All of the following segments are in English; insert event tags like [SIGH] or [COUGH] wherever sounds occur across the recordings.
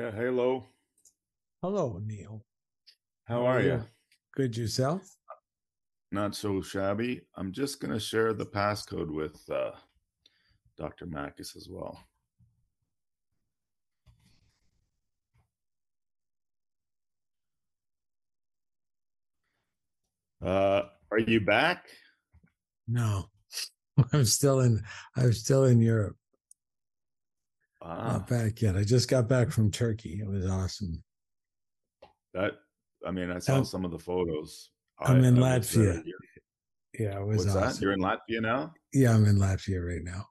Hello. Hello, Neil. How are you? Good yourself? Not so shabby. I'm just going to share the passcode with uh, Dr. Makis as well. Uh, are you back? No, [LAUGHS] I'm still in. I'm still in Europe. Not back yet. I just got back from Turkey. It was awesome. that. I mean, I saw some of the photos. I'm I- in I. Latvia. Yeah, it was What's that? awesome. You're in Latvia now? Yeah, I'm in Latvia right now.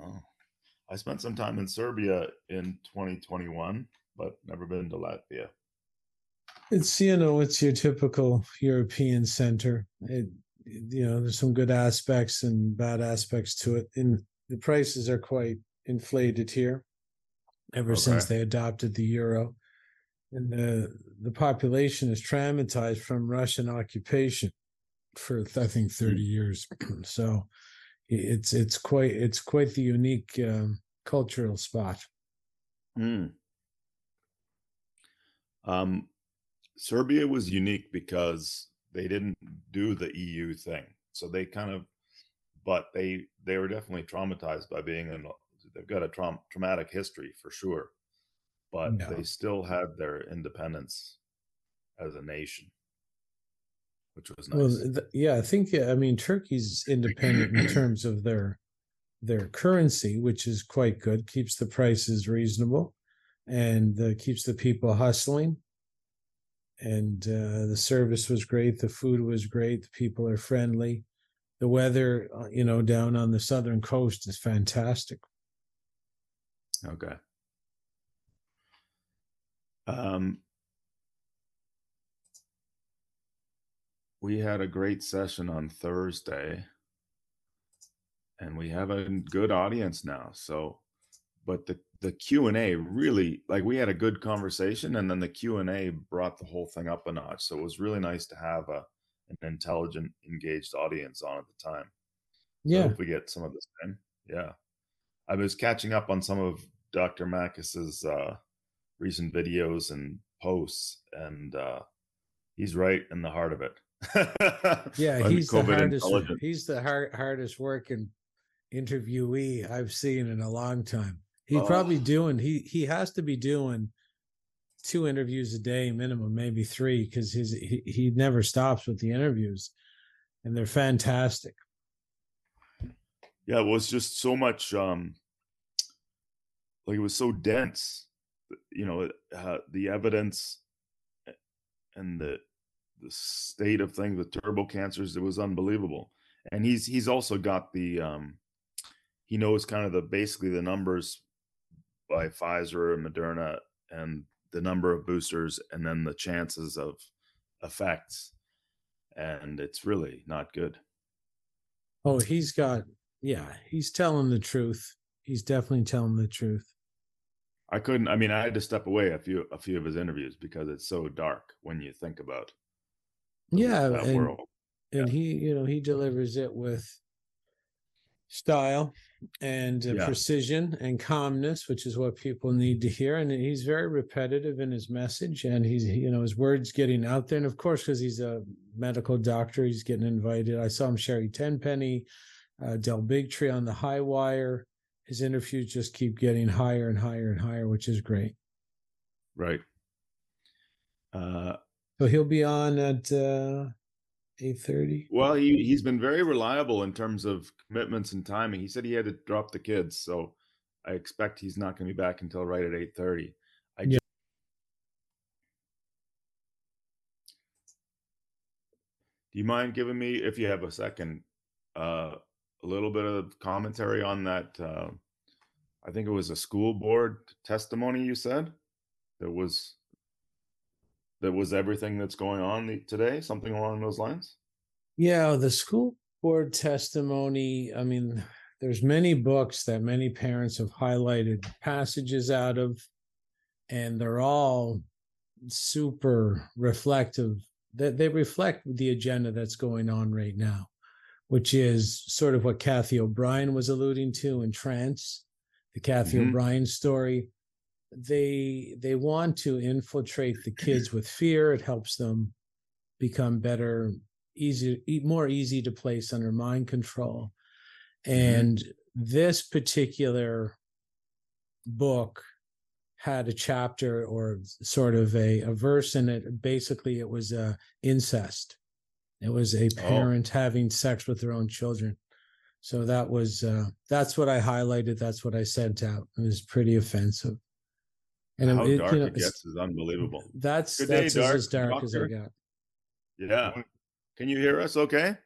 Oh, I spent some time in Serbia in 2021, but never been to Latvia. It's you know, it's your typical European center. It you know, there's some good aspects and bad aspects to it. And the prices are quite inflated here ever since they adopted the euro. And the the population is traumatized from Russian occupation for I think 30 years. [CLEARS THROAT] so it's it's quite it's quite the unique um, cultural spot. Hmm. Um, Serbia was unique because they didn't do the EU thing, so they kind of, but they they were definitely traumatized by being in. They've got a traum traumatic history for sure, but Yeah. they still had their independence as a nation, which was nice. Well, th- yeah, I think I mean Turkey's independent in [CLEARS THROAT] terms of their their currency, which is quite good, keeps the prices reasonable, and uh, keeps the people hustling. And uh, the service was great, the food was great, the people are friendly, the weather, uh, you know, down on the southern coast is fantastic. Okay. Um, we had a great session on Thursday, and we have a good audience now. So, but the the Q and A really like we had a good conversation, and then the Q and A brought the whole thing up a notch. So it was really nice to have a an intelligent, engaged audience on at the time. So I Yeah, we get some of this same. Yeah. I was catching up on some of Dr. Makis's uh, recent videos and posts, and uh, he's right in the heart of it. yeah, [LAUGHS] he's the hardest. He's the hard, hardest working interviewee I've seen in a long time. He's probably Oh. doing. He he has to be doing two interviews a day minimum, maybe three, because his he, he never stops with the interviews, and they're fantastic. Yeah, it was just so much. Um, like it was so dense, you know, uh, the evidence and the the state of things with turbo cancers. It was unbelievable, and he's he's also got the um, he knows kind of the basically the numbers by Pfizer and Moderna and the number of boosters and then the chances of effects, and it's really not good. Oh, he's got. Yeah, he's telling the truth. He's definitely telling the truth. I couldn't. I mean, I had to step away a few a few of his interviews because it's so dark when you think about Yeah, that and world. and he you know he delivers it with style and uh, Yeah. precision and calmness which is what people need to hear and he's very repetitive in his message and he's you know his words getting out there and of course because he's a medical doctor he's getting invited i saw him sherri tenpenny uh, del bigtree on the high wire his interviews just keep getting higher and higher and higher which is great Right. Uh, so he'll be on at uh 8.30 well, he he's been very reliable in terms of commitments and timing. He said he had to drop the kids, so I expect he's not going to be back until right at eight thirty. I Yeah. ju- Do you mind giving me, if you have a second, uh, a little bit of commentary on that? Uh, I think it was a school board testimony. You said there was that was everything that's going on today. Something along those lines. Yeah, the school board testimony. I mean, there's many books that many parents have highlighted passages out of, and they're all super reflective. That they reflect the agenda that's going on right now, which is sort of what Cathy O'Brien was alluding to in trance, the Cathy Mhm. O'Brien story. they they want to infiltrate the kids with fear. It helps them become better, easy, more easy to place under mind control. Mm-hmm. And mm-hmm. this particular book had a chapter or sort of a, a verse in it. Basically, it was uh, incest. It was a oh. parent oh. having sex with their own children. So that was uh, that's what I highlighted. That's what I sent out. It was pretty offensive. And how it, dark you know, it gets is unbelievable. That's Good that's day, dark. as dark Doctor. as I got. Yeah. Can you hear us? Okay.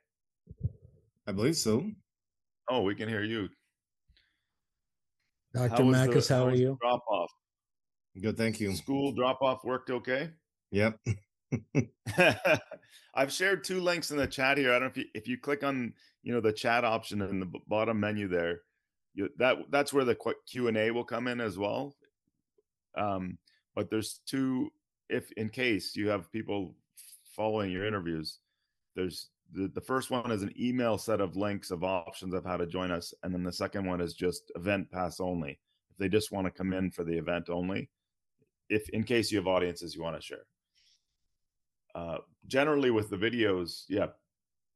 I believe so. Oh, we can hear you. Dr. Makis, how, how are you? Drop off. Good, thank you. School drop off worked okay? Yep. [LAUGHS] [LAUGHS] I've shared two links in the chat here. I don't know if you if you click on you know the chat option in the bottom menu there, you, that that's where the Q and A will come in as well. Um, but there's two. If in case you have people following your interviews, there's the, the first one is an email set of links of options of how to join us, and then the second one is just event pass only. If they just want to come in for the event only, if in case you have audiences you want to share. Uh, generally with the videos, yeah,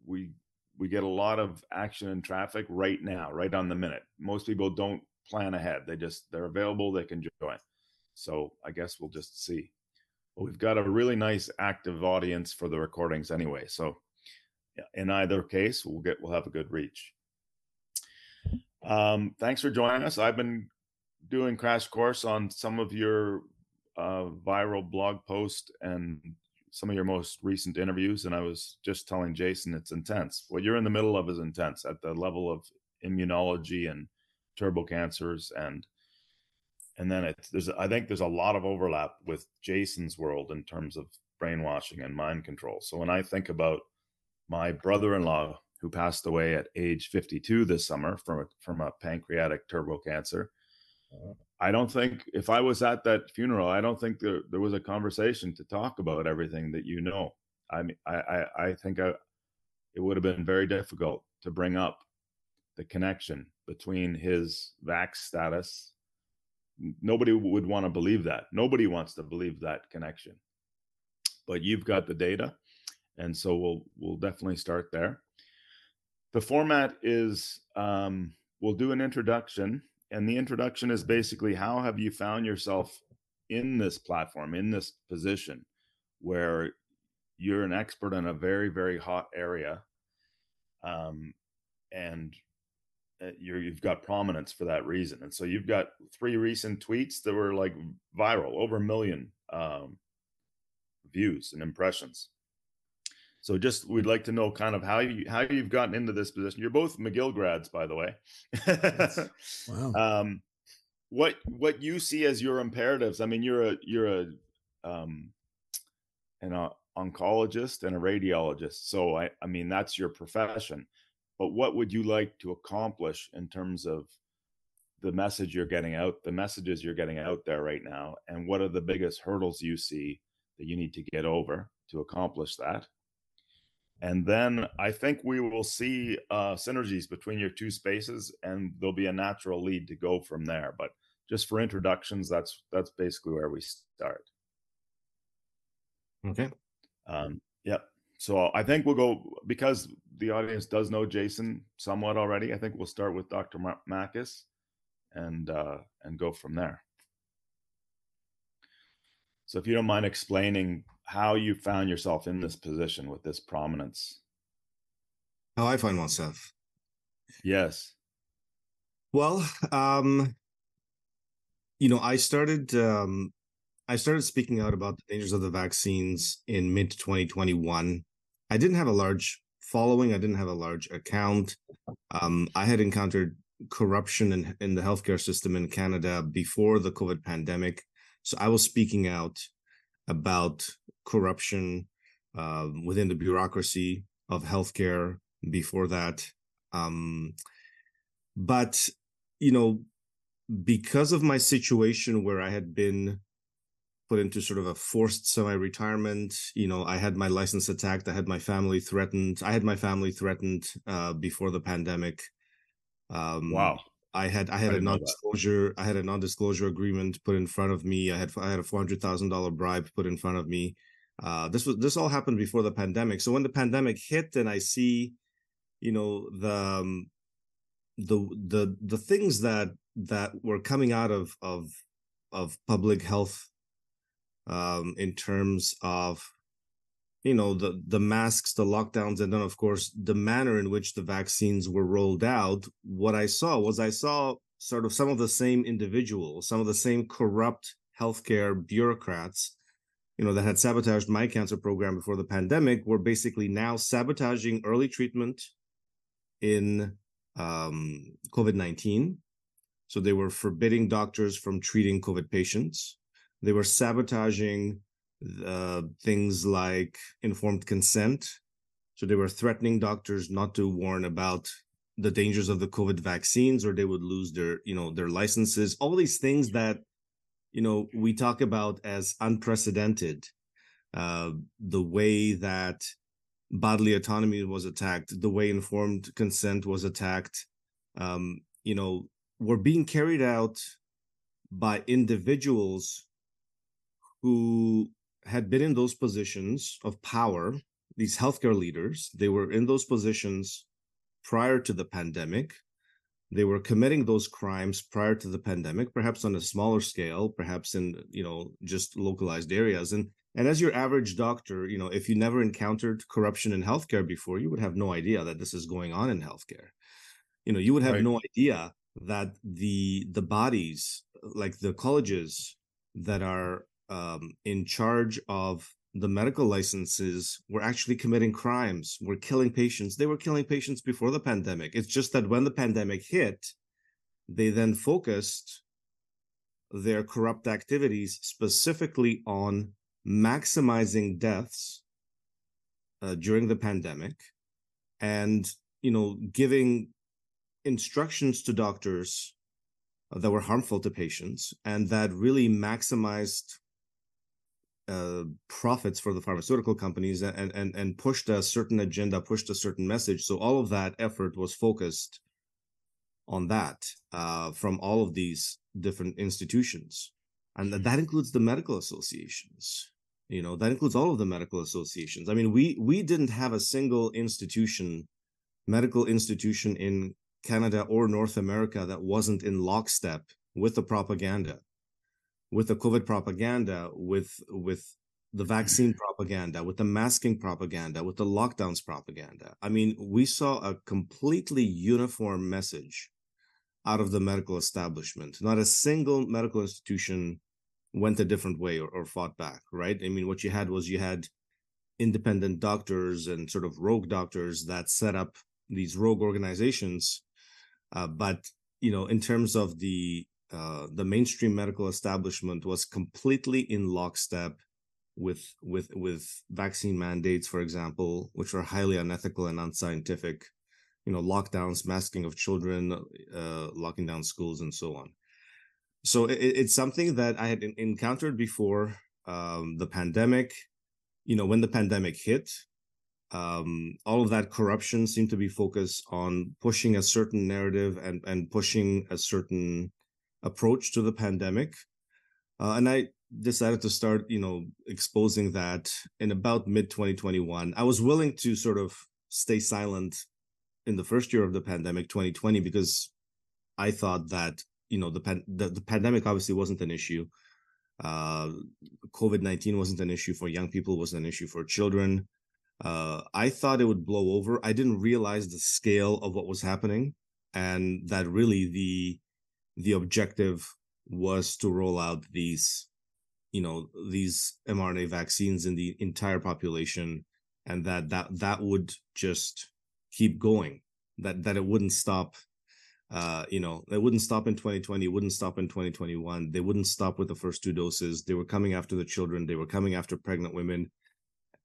we we get a lot of action and traffic right now, right on the minute. Most people don't plan ahead; they just they're available, they can join. So I guess we'll just see. But we've got a really nice active audience for the recordings anyway. So in either case, we'll get we'll have a good reach. Um, thanks for joining us. I've been doing crash course on some of your uh, viral blog posts and some of your most recent interviews, and I was just telling Jason it's intense. What you're in the middle of is intense at the level of immunology and turbo cancers and and then it's there's I think there's a lot of overlap with Jason's world in terms of brainwashing and mind control. So when I think about my brother-in-law who passed away at age 52 this summer from a, from a pancreatic turbo cancer, uh-huh. I don't think if I was at that funeral, I don't think there, there was a conversation to talk about everything that you know. I mean, I, I, I think I, it would have been very difficult to bring up the connection between his vax status. Nobody would want to believe that. Nobody wants to believe that connection. But you've got the data, and so we'll we'll definitely start there. The format is um, we'll do an introduction and the introduction is basically how have you found yourself in this platform in this position where you're an expert in a very very hot area um, and uh, you have got prominence for that reason? And so you've got three recent tweets that were like viral over a million um, views and impressions so just we'd like to know kind of how you how you've gotten into this position. You're both McGill grads, by the way. [LAUGHS] wow. Um, what what you see as your imperatives? I mean, you're a you're a um, an uh, oncologist and a radiologist. So I I mean that's your profession. But what would you like to accomplish in terms of the message you're getting out, the messages you're getting out there right now, and what are the biggest hurdles you see that you need to get over to accomplish that? And then I think we will see uh, synergies between your two spaces, and there'll be a natural lead to go from there. But just for introductions, that's that's basically where we start. Okay. Um, yep. So I think we'll go because the audience does know Jason somewhat already. I think we'll start with Dr. Makis and uh, and go from there. So if you don't mind explaining how you found yourself in this position with this prominence. How I find myself. Yes. Well, um, you know, I started um, I started speaking out about the dangers of the vaccines in mid 2021. I didn't have a large following. I didn't have a large account. Um, I had encountered corruption in, in the healthcare system in Canada before the COVID pandemic. So I was speaking out about corruption uh, within the bureaucracy of healthcare before that. Um, but, you know, because of my situation where I had been put into sort of a forced semi-retirement, you know, I had my license attacked, I had my family threatened, I had my family threatened uh, before the pandemic. Um, wow. I had I had a non-disclosure I had a non-disclosure agreement put in front of me. I had I had a four hundred thousand dollar bribe put in front of me. Uh, this was this all happened before the pandemic. So when the pandemic hit, and I see, you know, the um, the the the things that that were coming out of of of public health um, in terms of you know the the masks the lockdowns and then of course the manner in which the vaccines were rolled out what i saw was i saw sort of some of the same individuals some of the same corrupt healthcare bureaucrats you know that had sabotaged my cancer program before the pandemic were basically now sabotaging early treatment in um, covid-19 so they were forbidding doctors from treating covid patients they were sabotaging things like informed consent. So they were threatening doctors not to warn about the dangers of the COVID vaccines, or they would lose their, you know, their licenses. All these things that, you know, we talk about as unprecedented. Uh, the way that bodily autonomy was attacked, the way informed consent was attacked, um, you know, were being carried out by individuals who had been in those positions of power, these healthcare leaders, they were in those positions prior to the pandemic. They were committing those crimes prior to the pandemic, perhaps on a smaller scale, perhaps in you know just localized areas. And and as your average doctor, you know, if you never encountered corruption in healthcare before, you would have no idea that this is going on in healthcare. You know, you would have right. no idea that the the bodies, like the colleges that are um, in charge of the medical licenses were actually committing crimes, were killing patients. They were killing patients before the pandemic. It's just that when the pandemic hit, they then focused their corrupt activities specifically on maximizing deaths uh, during the pandemic and you know giving instructions to doctors that were harmful to patients and that really maximized uh, profits for the pharmaceutical companies and and and pushed a certain agenda, pushed a certain message. So all of that effort was focused on that uh, from all of these different institutions, and that includes the medical associations. You know, that includes all of the medical associations. I mean, we we didn't have a single institution, medical institution in Canada or North America that wasn't in lockstep with the propaganda with the COVID propaganda, with with the vaccine [CLEARS THROAT] propaganda, with the masking propaganda, with the lockdowns propaganda. I mean, we saw a completely uniform message out of the medical establishment. Not a single medical institution went a different way or, or fought back, right? I mean, what you had was you had independent doctors and sort of rogue doctors that set up these rogue organizations. Uh, but you know, in terms of the uh, the mainstream medical establishment was completely in lockstep with with with vaccine mandates, for example, which are highly unethical and unscientific. You know, lockdowns, masking of children, uh, locking down schools, and so on. So it, it's something that I had encountered before um, the pandemic. You know, when the pandemic hit, um, all of that corruption seemed to be focused on pushing a certain narrative and and pushing a certain approach to the pandemic. Uh, and I decided to start, you know, exposing that in about mid 2021. I was willing to sort of stay silent in the first year of the pandemic, 2020, because I thought that, you know, the, pan- the, the pandemic obviously wasn't an issue. Uh, COVID 19 wasn't an issue for young people, wasn't an issue for children. Uh, I thought it would blow over. I didn't realize the scale of what was happening and that really the the objective was to roll out these you know these mRNA vaccines in the entire population and that that that would just keep going that that it wouldn't stop uh you know it wouldn't stop in 2020 it wouldn't stop in 2021 they wouldn't stop with the first two doses they were coming after the children they were coming after pregnant women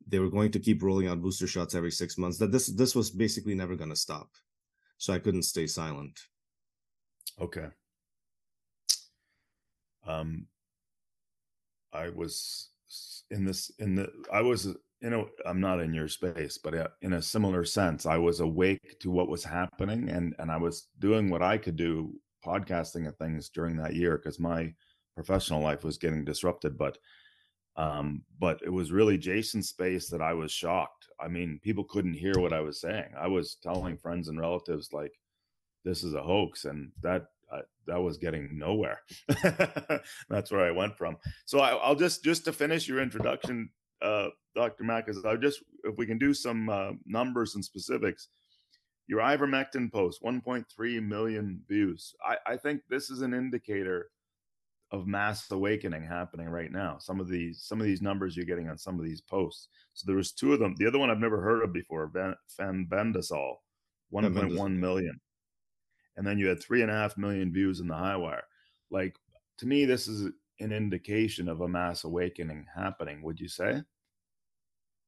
they were going to keep rolling out booster shots every 6 months that this this was basically never going to stop so i couldn't stay silent. Okay um, I was in this in the I was you know I'm not in your space, but uh, in a similar sense, I was awake to what was happening and and I was doing what I could do podcasting at things during that year because my professional life was getting disrupted. But um, but it was really Jason's space that I was shocked. I mean, people couldn't hear what I was saying. I was telling friends and relatives like, "This is a hoax," and that that was getting nowhere. [LAUGHS] That's where I went from. So I, will just just to finish your introduction, uh, Dr. Makis, I just if we can do some uh, numbers and specifics. Your ivermectin post, 1.3 million views. I, I think this is an indicator of mass awakening happening right now. Some of these some of these numbers you're getting on some of these posts. So there was two of them. The other one I've never heard of before, Van Fenbendazole, 1.1 million. And then you had three and a half million views in the high wire. Like to me, this is an indication of a mass awakening happening, would you say?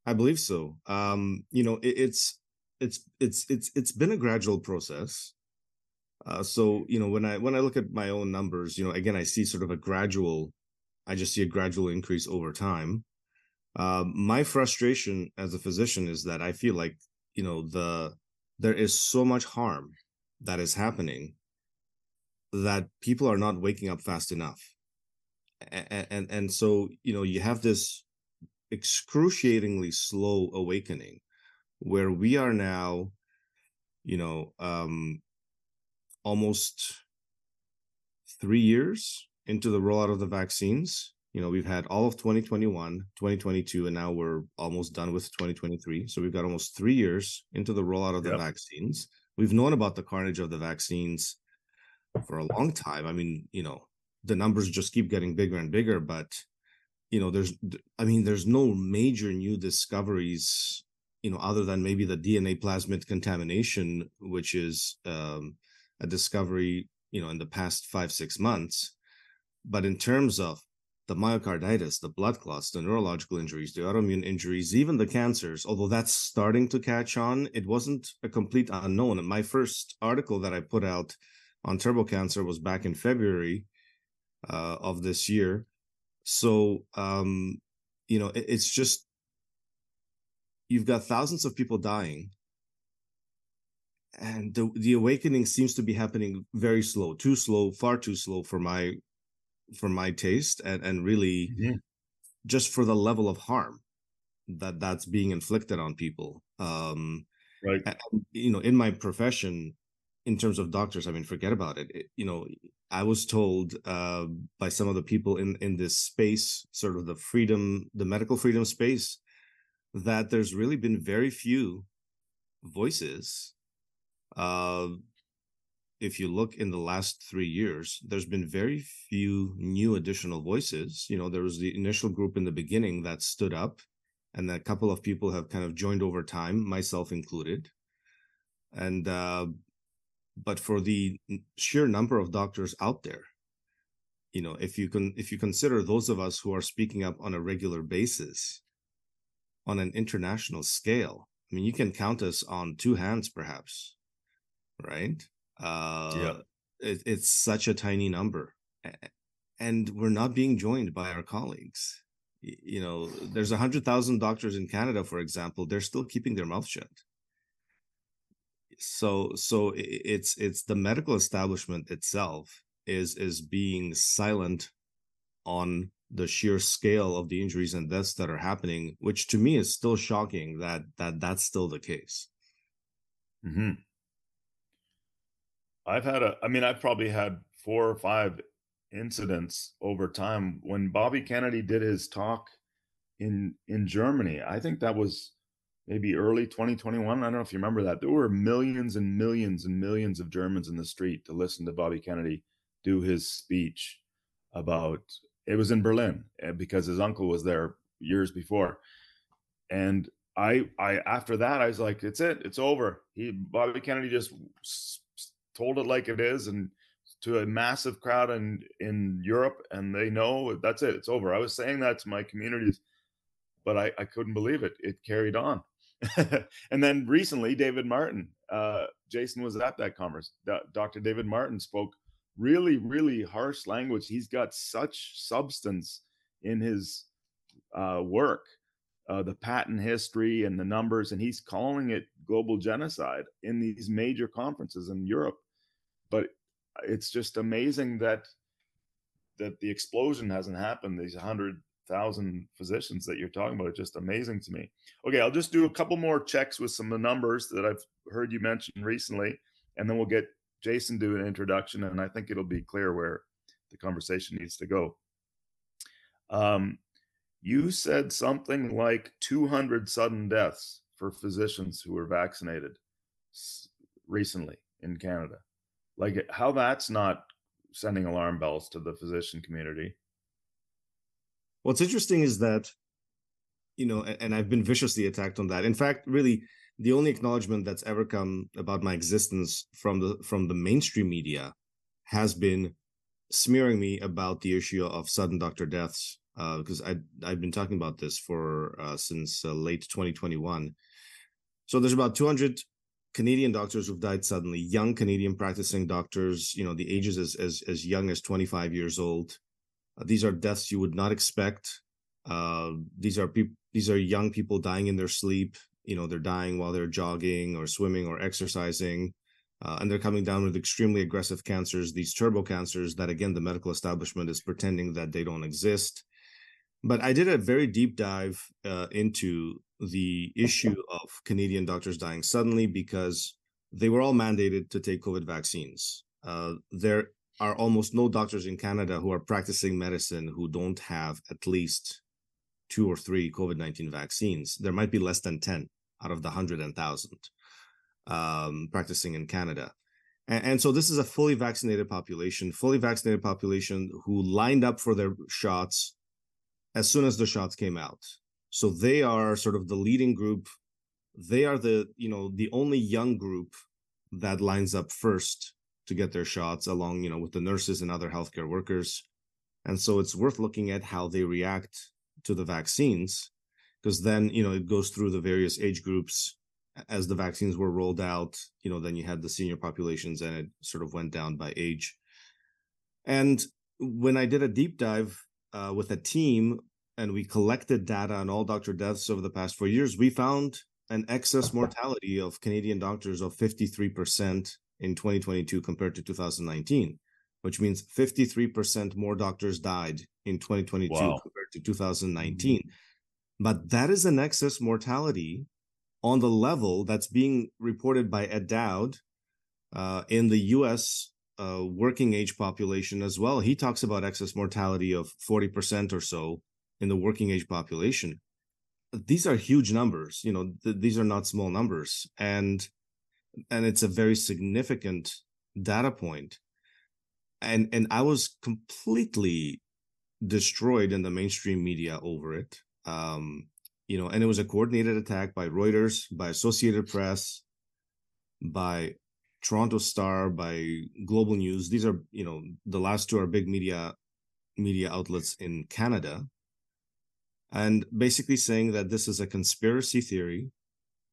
I believe so. Um, you know, it, it's it's it's it's it's been a gradual process. Uh, so you know when I when I look at my own numbers, you know again I see sort of a gradual, I just see a gradual increase over time. Uh, my frustration as a physician is that I feel like you know the there is so much harm that is happening that people are not waking up fast enough, and and, and so you know you have this excruciatingly slow awakening where we are now you know um almost three years into the rollout of the vaccines. You know, we've had all of 2021, 2022, and now we're almost done with 2023. So we've got almost three years into the rollout of the yep. vaccines. We've known about the carnage of the vaccines for a long time. I mean, you know, the numbers just keep getting bigger and bigger, but you know, there's I mean, there's no major new discoveries, you know, other than maybe the DNA plasmid contamination, which is um, a discovery, you know, in the past five, six months. But in terms of the myocarditis, the blood clots, the neurological injuries, the autoimmune injuries, even the cancers, although that's starting to catch on, it wasn't a complete unknown. And my first article that I put out on turbo cancer was back in February uh, of this year. So, um, you know, it, it's just, you've got thousands of people dying and the the awakening seems to be happening very slow too slow far too slow for my for my taste and and really mm-hmm. just for the level of harm that that's being inflicted on people um right and, you know in my profession in terms of doctors i mean forget about it, it you know i was told uh by some of the people in in this space sort of the freedom the medical freedom space that there's really been very few voices uh, if you look in the last three years, there's been very few new additional voices. You know, there was the initial group in the beginning that stood up, and a couple of people have kind of joined over time, myself included. And uh, but for the sheer number of doctors out there, you know, if you can, if you consider those of us who are speaking up on a regular basis, on an international scale, I mean, you can count us on two hands, perhaps right? Uh, yeah. It, it's such a tiny number. And we're not being joined by our colleagues. You know, there's a 100,000 doctors in Canada, for example, they're still keeping their mouth shut. So, so it's it's the medical establishment itself is is being silent on the sheer scale of the injuries and deaths that are happening, which to me is still shocking that that that's still the case. Mm-hmm. I've had a, I mean, I've probably had four or five incidents over time. When Bobby Kennedy did his talk in in Germany, I think that was maybe early 2021. I don't know if you remember that. There were millions and millions and millions of Germans in the street to listen to Bobby Kennedy do his speech about it was in Berlin eh, because his uncle was there years before. And I I after that I was like it's it it's over. He Bobby Kennedy just told it like it is and to a massive crowd in in Europe and they know that's it it's over. I was saying that to my communities but I, I couldn't believe it. It carried on. [LAUGHS] And then recently David Martin uh, Jason was at that conference Dr. David Martin spoke really really harsh language. He's got such substance in his uh, work uh, the patent history and the numbers, and he's calling it global genocide in these major conferences in Europe but it's just amazing that that the explosion hasn't happened. These hundred thousand physicians that you're talking about, are just amazing to me. Okay, I'll just do a couple more checks with some of the numbers that I've heard you mention recently, and then we'll get Jason do an introduction, and I think it'll be clear where the conversation needs to go. Um, you said something like 200 sudden deaths for physicians who were vaccinated recently in Canada. Like how that's not sending alarm bells to the physician community. What's interesting is that, you know, and I've been viciously attacked on that. In fact, really, the only acknowledgement that's ever come about my existence from the from the mainstream media has been smearing me about the issue of sudden doctor deaths because uh, I I've been talking about this for uh, since uh, late 2021. So there's about 200 Canadian doctors who've died suddenly, young Canadian practicing doctors, you know, the ages as as, as young as 25 years old. Uh, these are deaths you would not expect. Uh, these are people these are young people dying in their sleep. You know, they're dying while they're jogging or swimming or exercising. Uh, and they're coming down with extremely aggressive cancers, these turbo cancers that, again, the medical establishment is pretending that they don't exist. But I did a very deep dive uh, into the issue of Canadian doctors dying suddenly because they were all mandated to take COVID vaccines. Uh, there are almost no doctors in Canada who are practicing medicine who don't have at least two or three COVID 19 vaccines. There might be less than 10 out of the 100,000 um, practicing in Canada. And, and so this is a fully vaccinated population, fully vaccinated population who lined up for their shots as soon as the shots came out. So they are sort of the leading group. They are the, you know, the only young group that lines up first to get their shots along, you know, with the nurses and other healthcare workers. And so it's worth looking at how they react to the vaccines because then, you know, it goes through the various age groups as the vaccines were rolled out, you know, then you had the senior populations and it sort of went down by age. And when I did a deep dive uh, with a team and we collected data on all doctor deaths over the past four years, we found an excess mortality of Canadian doctors of 53% in 2022 compared to 2019, which means 53% more doctors died in 2022 wow. compared to 2019. Mm-hmm. But that is an excess mortality on the level that's being reported by Ed Dowd uh, in the US uh, working age population as well. He talks about excess mortality of 40% or so in the working age population. These are huge numbers, you know, th- these are not small numbers. And and it's a very significant data point. And and I was completely destroyed in the mainstream media over it. Um, you know, and it was a coordinated attack by Reuters, by Associated Press, by Toronto Star, by Global News. These are, you know, the last two are big media media outlets in Canada. And basically saying that this is a conspiracy theory,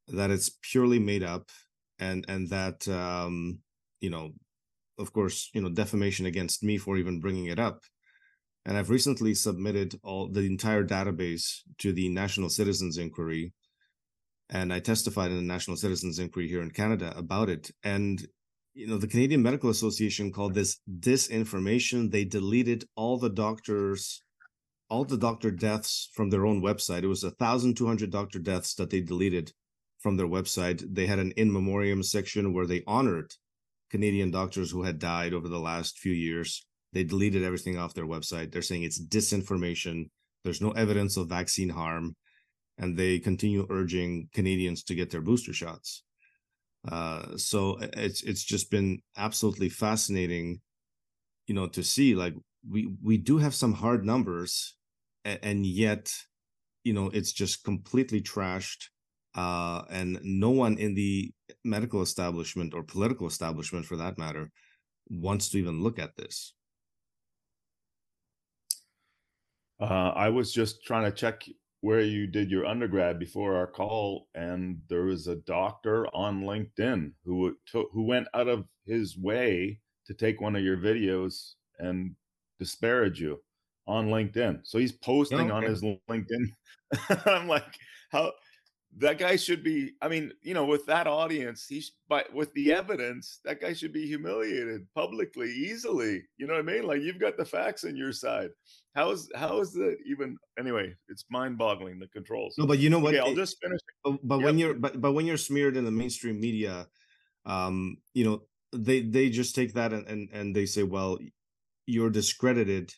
that it's purely made up, and and that um, you know, of course, you know, defamation against me for even bringing it up. And I've recently submitted all the entire database to the National Citizens Inquiry, and I testified in the National Citizens Inquiry here in Canada about it. And you know, the Canadian Medical Association called this disinformation. They deleted all the doctors, all the doctor deaths from their own website. It was a thousand two hundred doctor deaths that they deleted from their website. They had an in memoriam section where they honored Canadian doctors who had died over the last few years. They deleted everything off their website. They're saying it's disinformation. There's no evidence of vaccine harm and they continue urging Canadians to get their booster shots. Uh, so it's it's just been absolutely fascinating, you know, to see like we we do have some hard numbers, and, and yet, you know, it's just completely trashed, uh, and no one in the medical establishment or political establishment, for that matter, wants to even look at this. Uh, I was just trying to check where you did your undergrad before our call, and there was a doctor on LinkedIn who took who went out of his way to take one of your videos and disparage you on LinkedIn. So he's posting okay. on his LinkedIn. [LAUGHS] I'm like, how that guy should be i mean you know with that audience he's but with the evidence that guy should be humiliated publicly easily you know what i mean like you've got the facts on your side how is how is it even anyway it's mind-boggling the controls no but you know what okay, i'll just finish but, but yep. when you're but, but when you're smeared in the mainstream media um you know they they just take that and and, and they say well you're discredited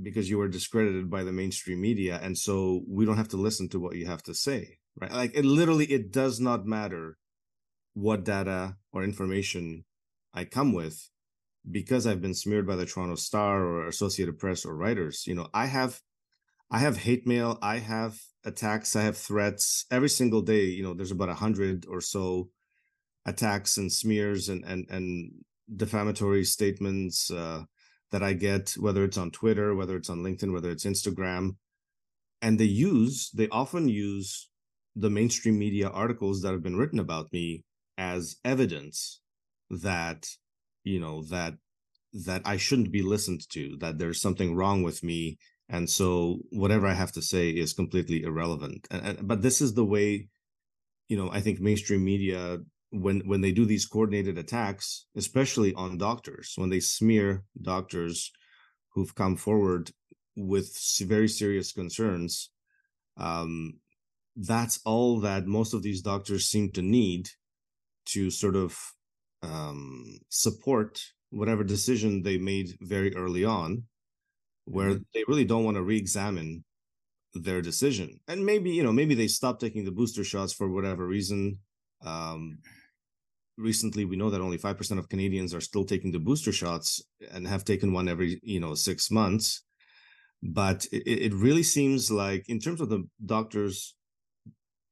because you were discredited by the mainstream media and so we don't have to listen to what you have to say right? Like it literally it does not matter what data or information i come with because i've been smeared by the toronto star or associated press or Reuters. You know i have i have hate mail i have attacks i have threats. Every single day you know there's about a hundred or so attacks and smears and and and defamatory statements uh that I get, whether it's on Twitter, whether it's on LinkedIn, whether it's Instagram. And they use, they often use the mainstream media articles that have been written about me as evidence that, you know, that that I shouldn't be listened to, that there's something wrong with me. And so whatever I have to say is completely irrelevant. And, and, but this is the way, you know, I think mainstream media when when they do these coordinated attacks especially on doctors when they smear doctors who've come forward with very serious concerns um, that's all that most of these doctors seem to need to sort of um, support whatever decision they made very early on where mm-hmm. they really don't want to re-examine their decision and maybe you know maybe they stop taking the booster shots for whatever reason um, recently we know that only 5% of Canadians are still taking the booster shots and have taken one every, you know, 6 months. But it, it really seems like in terms of the doctors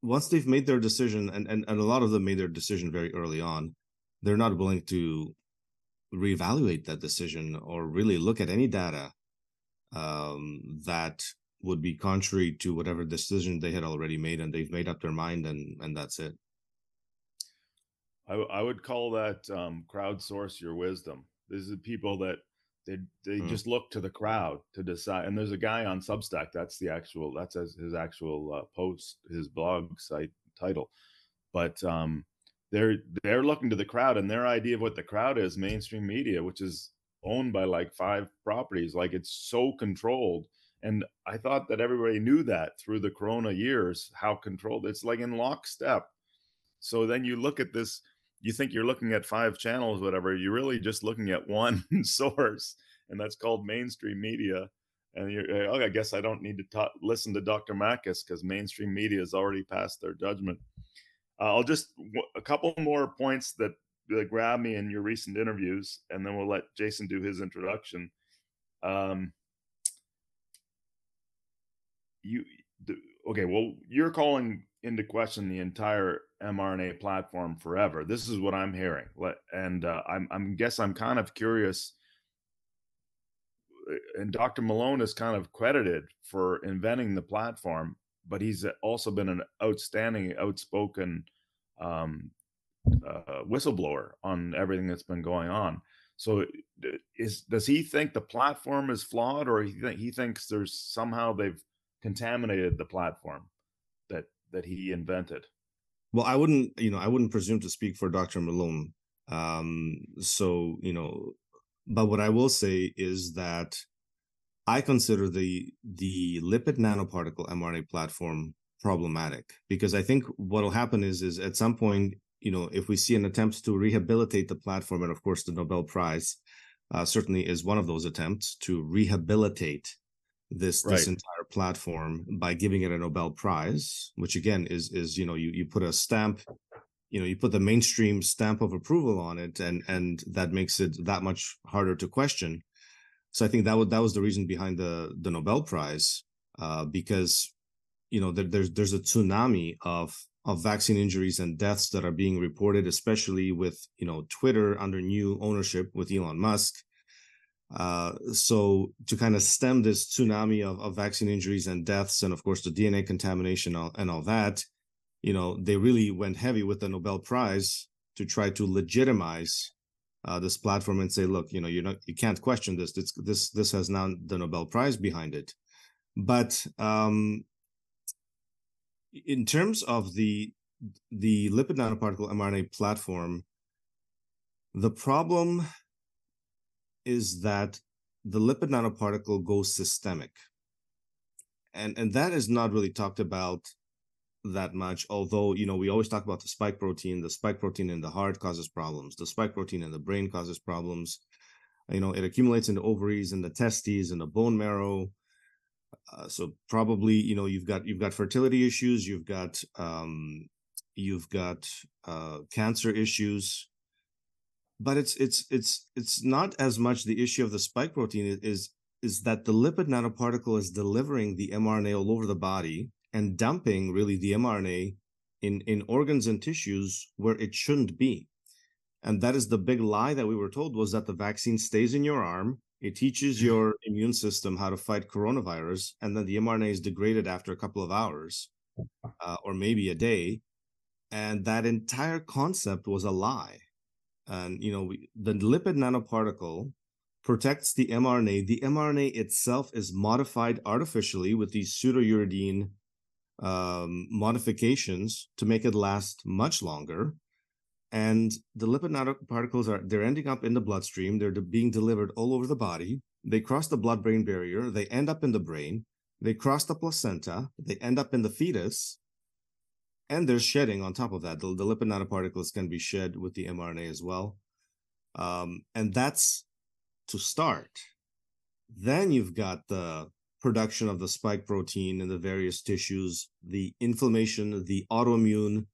once they've made their decision and, and and a lot of them made their decision very early on, they're not willing to reevaluate that decision or really look at any data um, that would be contrary to whatever decision they had already made and they've made up their mind and and that's it I, I would call that um, crowdsource your wisdom. These are people that they they mm. just look to the crowd to decide. And there's a guy on Substack. That's the actual. That's his, his actual uh, post, his blog site title. But um, they're they're looking to the crowd, and their idea of what the crowd is, mainstream media, which is owned by like five properties. Like it's so controlled. And I thought that everybody knew that through the Corona years, how controlled it's like in lockstep. So then you look at this you think you're looking at five channels, whatever, you're really just looking at one [LAUGHS] source, and that's called mainstream media. And you're, oh, I guess I don't need to ta- listen to Dr. Makis because mainstream media has already passed their judgment. Uh, I'll just a couple more points that, that grab me in your recent interviews, and then we'll let Jason do his introduction. Um, you okay? Well, you're calling into question the entire mRNA platform forever. This is what I'm hearing, and uh, I'm, I'm guess I'm kind of curious. Uh, and Dr. Malone is kind of credited for inventing the platform, but he's also been an outstanding, outspoken um, uh, whistleblower on everything that's been going on. So, is does he think the platform is flawed, or he th- he thinks there's somehow they've contaminated the platform that that he invented? Well, I wouldn't, you know, I wouldn't presume to speak for Dr. Malone. Um, so, you know, but what I will say is that I consider the the lipid nanoparticle mRNA platform problematic because I think what will happen is is at some point, you know, if we see an attempt to rehabilitate the platform, and of course the Nobel Prize uh, certainly is one of those attempts to rehabilitate this right. this entire platform by giving it a Nobel Prize, which again is is you know you you put a stamp, you know you put the mainstream stamp of approval on it, and and that makes it that much harder to question. So I think that was that was the reason behind the the Nobel Prize, uh, because you know there, there's there's a tsunami of of vaccine injuries and deaths that are being reported, especially with you know Twitter under new ownership with Elon Musk uh, so to kind of stem this tsunami of, of vaccine injuries and deaths, and of course the DNA contamination and all that, you know, they really went heavy with the Nobel Prize to try to legitimize uh, this platform and say, look, you know, you you can't question this. This this this has now the Nobel Prize behind it. But um, in terms of the the lipid nanoparticle mRNA platform, the problem is that the lipid nanoparticle goes systemic. And and that is not really talked about that much, although you know, we always talk about the spike protein. The spike protein in the heart causes problems, the spike protein in the brain causes problems. You know, it accumulates in the ovaries and the testes and the bone marrow. Uh, so probably, you know, you've got you've got fertility issues, you've got um, you've got uh, cancer issues, but it's it's it's it's not as much the issue of the spike protein is is that the lipid nanoparticle is delivering the mRNA all over the body and dumping really the mRNA in in organs and tissues where it shouldn't be. And that is the big lie that we were told was that the vaccine stays in your arm, it teaches mm-hmm. your immune system how to fight coronavirus, and then the mRNA is degraded after a couple of hours uh, or maybe a day. And that entire concept was a lie and you know we, the lipid nanoparticle protects the mRNA. The mRNA itself is modified artificially with these pseudouridine um, modifications to make it last much longer. And the lipid nanoparticles are they're ending up in the bloodstream. They're being delivered all over the body. They cross the blood-brain barrier. They end up in the brain. They cross the placenta. They end up in the fetus and there's shedding on top of that. The, the lipid nanoparticles can be shed with the mRNA as well. Um, and that's to start. Then you've got the production of the spike protein in the various tissues, the inflammation, the autoimmune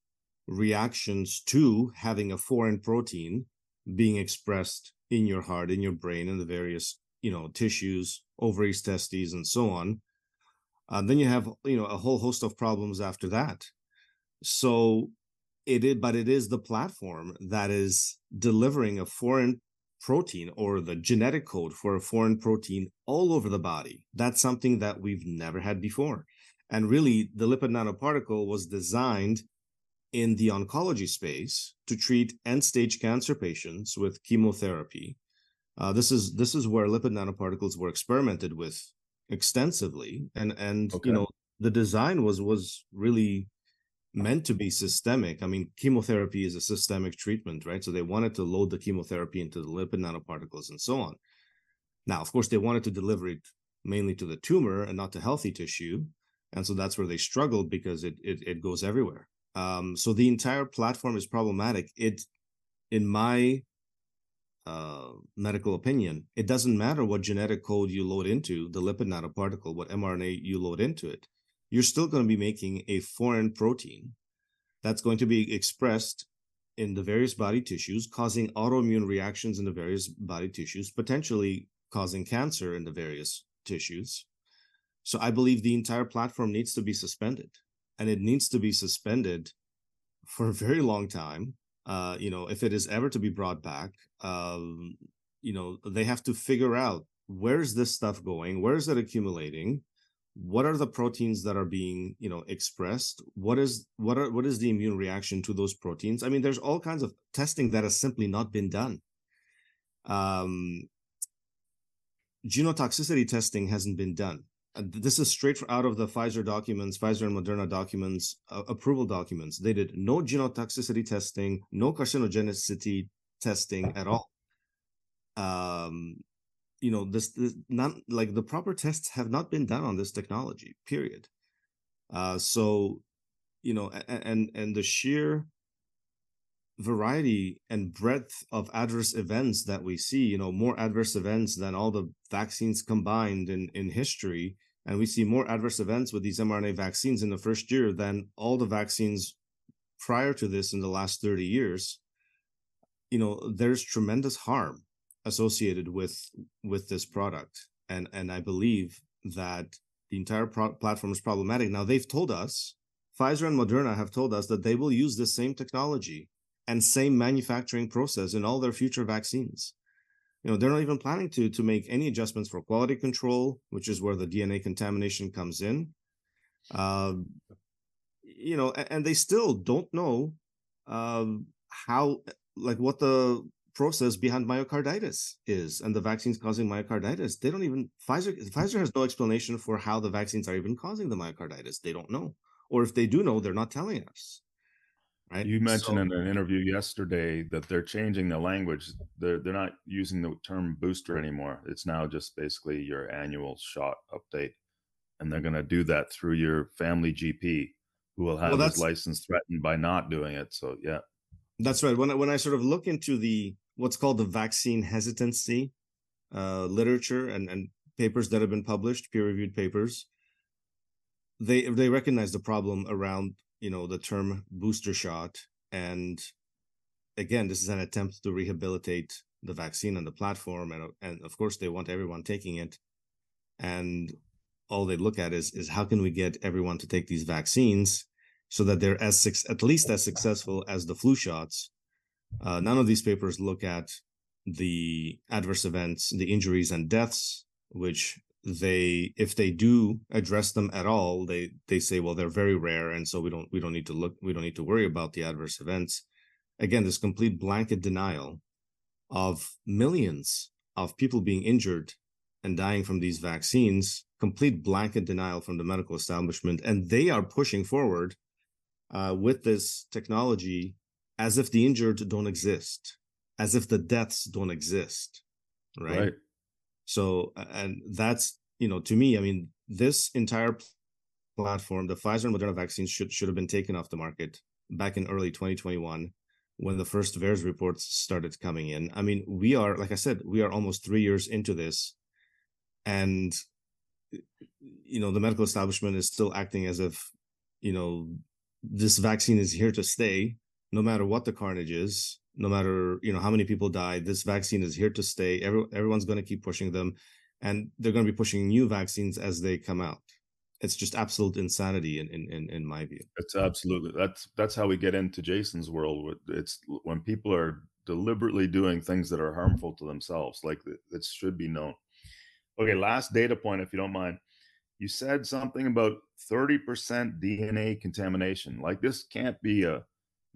reactions to having a foreign protein being expressed in your heart, in your brain, in the various you know tissues, ovaries, testes, and so on. Uh, then you have you know a whole host of problems after that so it is, but it is the platform that is delivering a foreign protein or the genetic code for a foreign protein all over the body. That's something that we've never had before. And really, the lipid nanoparticle was designed in the oncology space to treat end-stage cancer patients with chemotherapy. Uh, this is this is where lipid nanoparticles were experimented with extensively, and and okay. you know the design was was really meant to be systemic. I mean, chemotherapy is a systemic treatment, right? So they wanted to load the chemotherapy into the lipid nanoparticles and so on. Now, of course, they wanted to deliver it mainly to the tumor and not to healthy tissue. And so that's where they struggled because it it, it goes everywhere. Um, so the entire platform is problematic. It, in my uh, medical opinion, it doesn't matter what genetic code you load into the lipid nanoparticle, what mRNA you load into it you're still going to be making a foreign protein that's going to be expressed in the various body tissues, causing autoimmune reactions in the various body tissues, potentially causing cancer in the various tissues. So I believe the entire platform needs to be suspended, and it needs to be suspended for a very long time. Uh, you know, if it is ever to be brought back, um, you know, they have to figure out where is this stuff going, where is it accumulating, what are the proteins that are being you know expressed? What is what are what is the immune reaction to those proteins? I mean there's all kinds of testing that has simply not been done. Um genotoxicity testing hasn't been done. This is straight out of the pfizer documents pfizer and moderna documents uh, approval documents. They did no genotoxicity testing no carcinogenicity testing at all. Um you know this, this not like the proper tests have not been done on this technology period. Uh so you know and and the sheer variety and breadth of adverse events that we see you know more adverse events than all the vaccines combined in in history and we see more adverse events with these mRNA vaccines in the first year than all the vaccines prior to this in the last 30 years you know there's tremendous harm associated with with this product. And and i believe that the entire pro- platform is problematic. Now they've told us pfizer and moderna have told us that they will use the same technology and same manufacturing process in all their future vaccines. You know they're not even planning to to make any adjustments for quality control which is where the dna contamination comes in. Uh, you know and, and, they still don't know um, how like what the process behind myocarditis is and the vaccines causing myocarditis they don't even pfizer pfizer has no explanation for how the vaccines are even causing the myocarditis they don't know or if they do know, they're not telling us. Right. You mentioned so, in an interview yesterday that they're changing the language. They're they're not using the term booster anymore. It's now just basically your annual shot update, and they're going to do that through your family GP, who will have well, his license threatened by not doing it. So yeah, that's right. When I, when I sort of look into the what's called the vaccine hesitancy uh, literature and and papers that have been published, peer reviewed papers, they they recognize the problem around you know the term booster shot. And again this is an attempt to rehabilitate the vaccine and the platform. And and of course they want everyone taking it. And all they look at is is how can we get everyone to take these vaccines so that they're as at least as successful as the flu shots uh, none of these papers look at the adverse events the injuries and deaths which they if they do address them at all they they say well they're very rare and so we don't we don't need to look we don't need to worry about the adverse events. Again this complete blanket denial of millions of people being injured and dying from these vaccines complete blanket denial from the medical establishment and they are pushing forward uh, with this technology as if the injured don't exist as if the deaths don't exist right. right so, and that's, you know, to me, I mean, this entire platform, the Pfizer and Moderna vaccines should, should have been taken off the market back in early 2021 when the first VAERS reports started coming in. I mean, we are, like I said, we are almost three years into this. And, you know, the medical establishment is still acting as if, you know, this vaccine is here to stay, no matter what the carnage is no matter you know how many people die this vaccine is here to stay. Every, everyone's going to keep pushing them and they're going to be pushing new vaccines as they come out. It's just absolute insanity in in in, my view. It's absolutely that's that's how we get into jason's world it's when people are deliberately doing things that are harmful to themselves like that should be known. Okay last data point if you don't mind. You said something about 30% dna contamination. Like this can't be a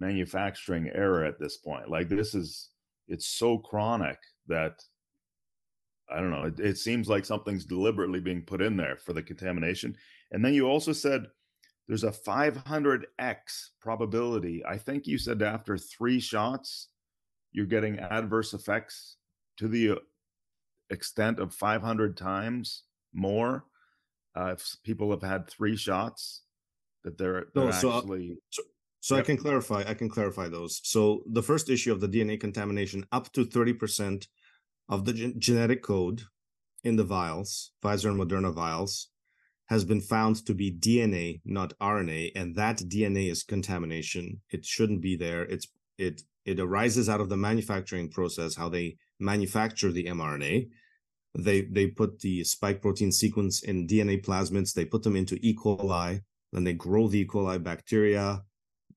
manufacturing error at this point. Like this is it's so chronic that I don't know. It, it, seems like something's deliberately being put in there for the contamination. And then you also said there's a 500x probability. I think you said after three shots, you're getting adverse effects to the uh, extent of 500 times more uh, if people have had three shots that they're, they're no, so, actually so, so yep. I can clarify. I can clarify those. So the first issue of the DNA contamination, up to thirty percent of the gen- genetic code in the vials, Pfizer and Moderna vials, has been found to be DNA, not RNA, and that DNA is contamination. It shouldn't be there. It's it it arises out of the manufacturing process, how they manufacture the mRNA. They they put the spike protein sequence in DNA plasmids. They put them into E. coli. Then they grow the E. coli bacteria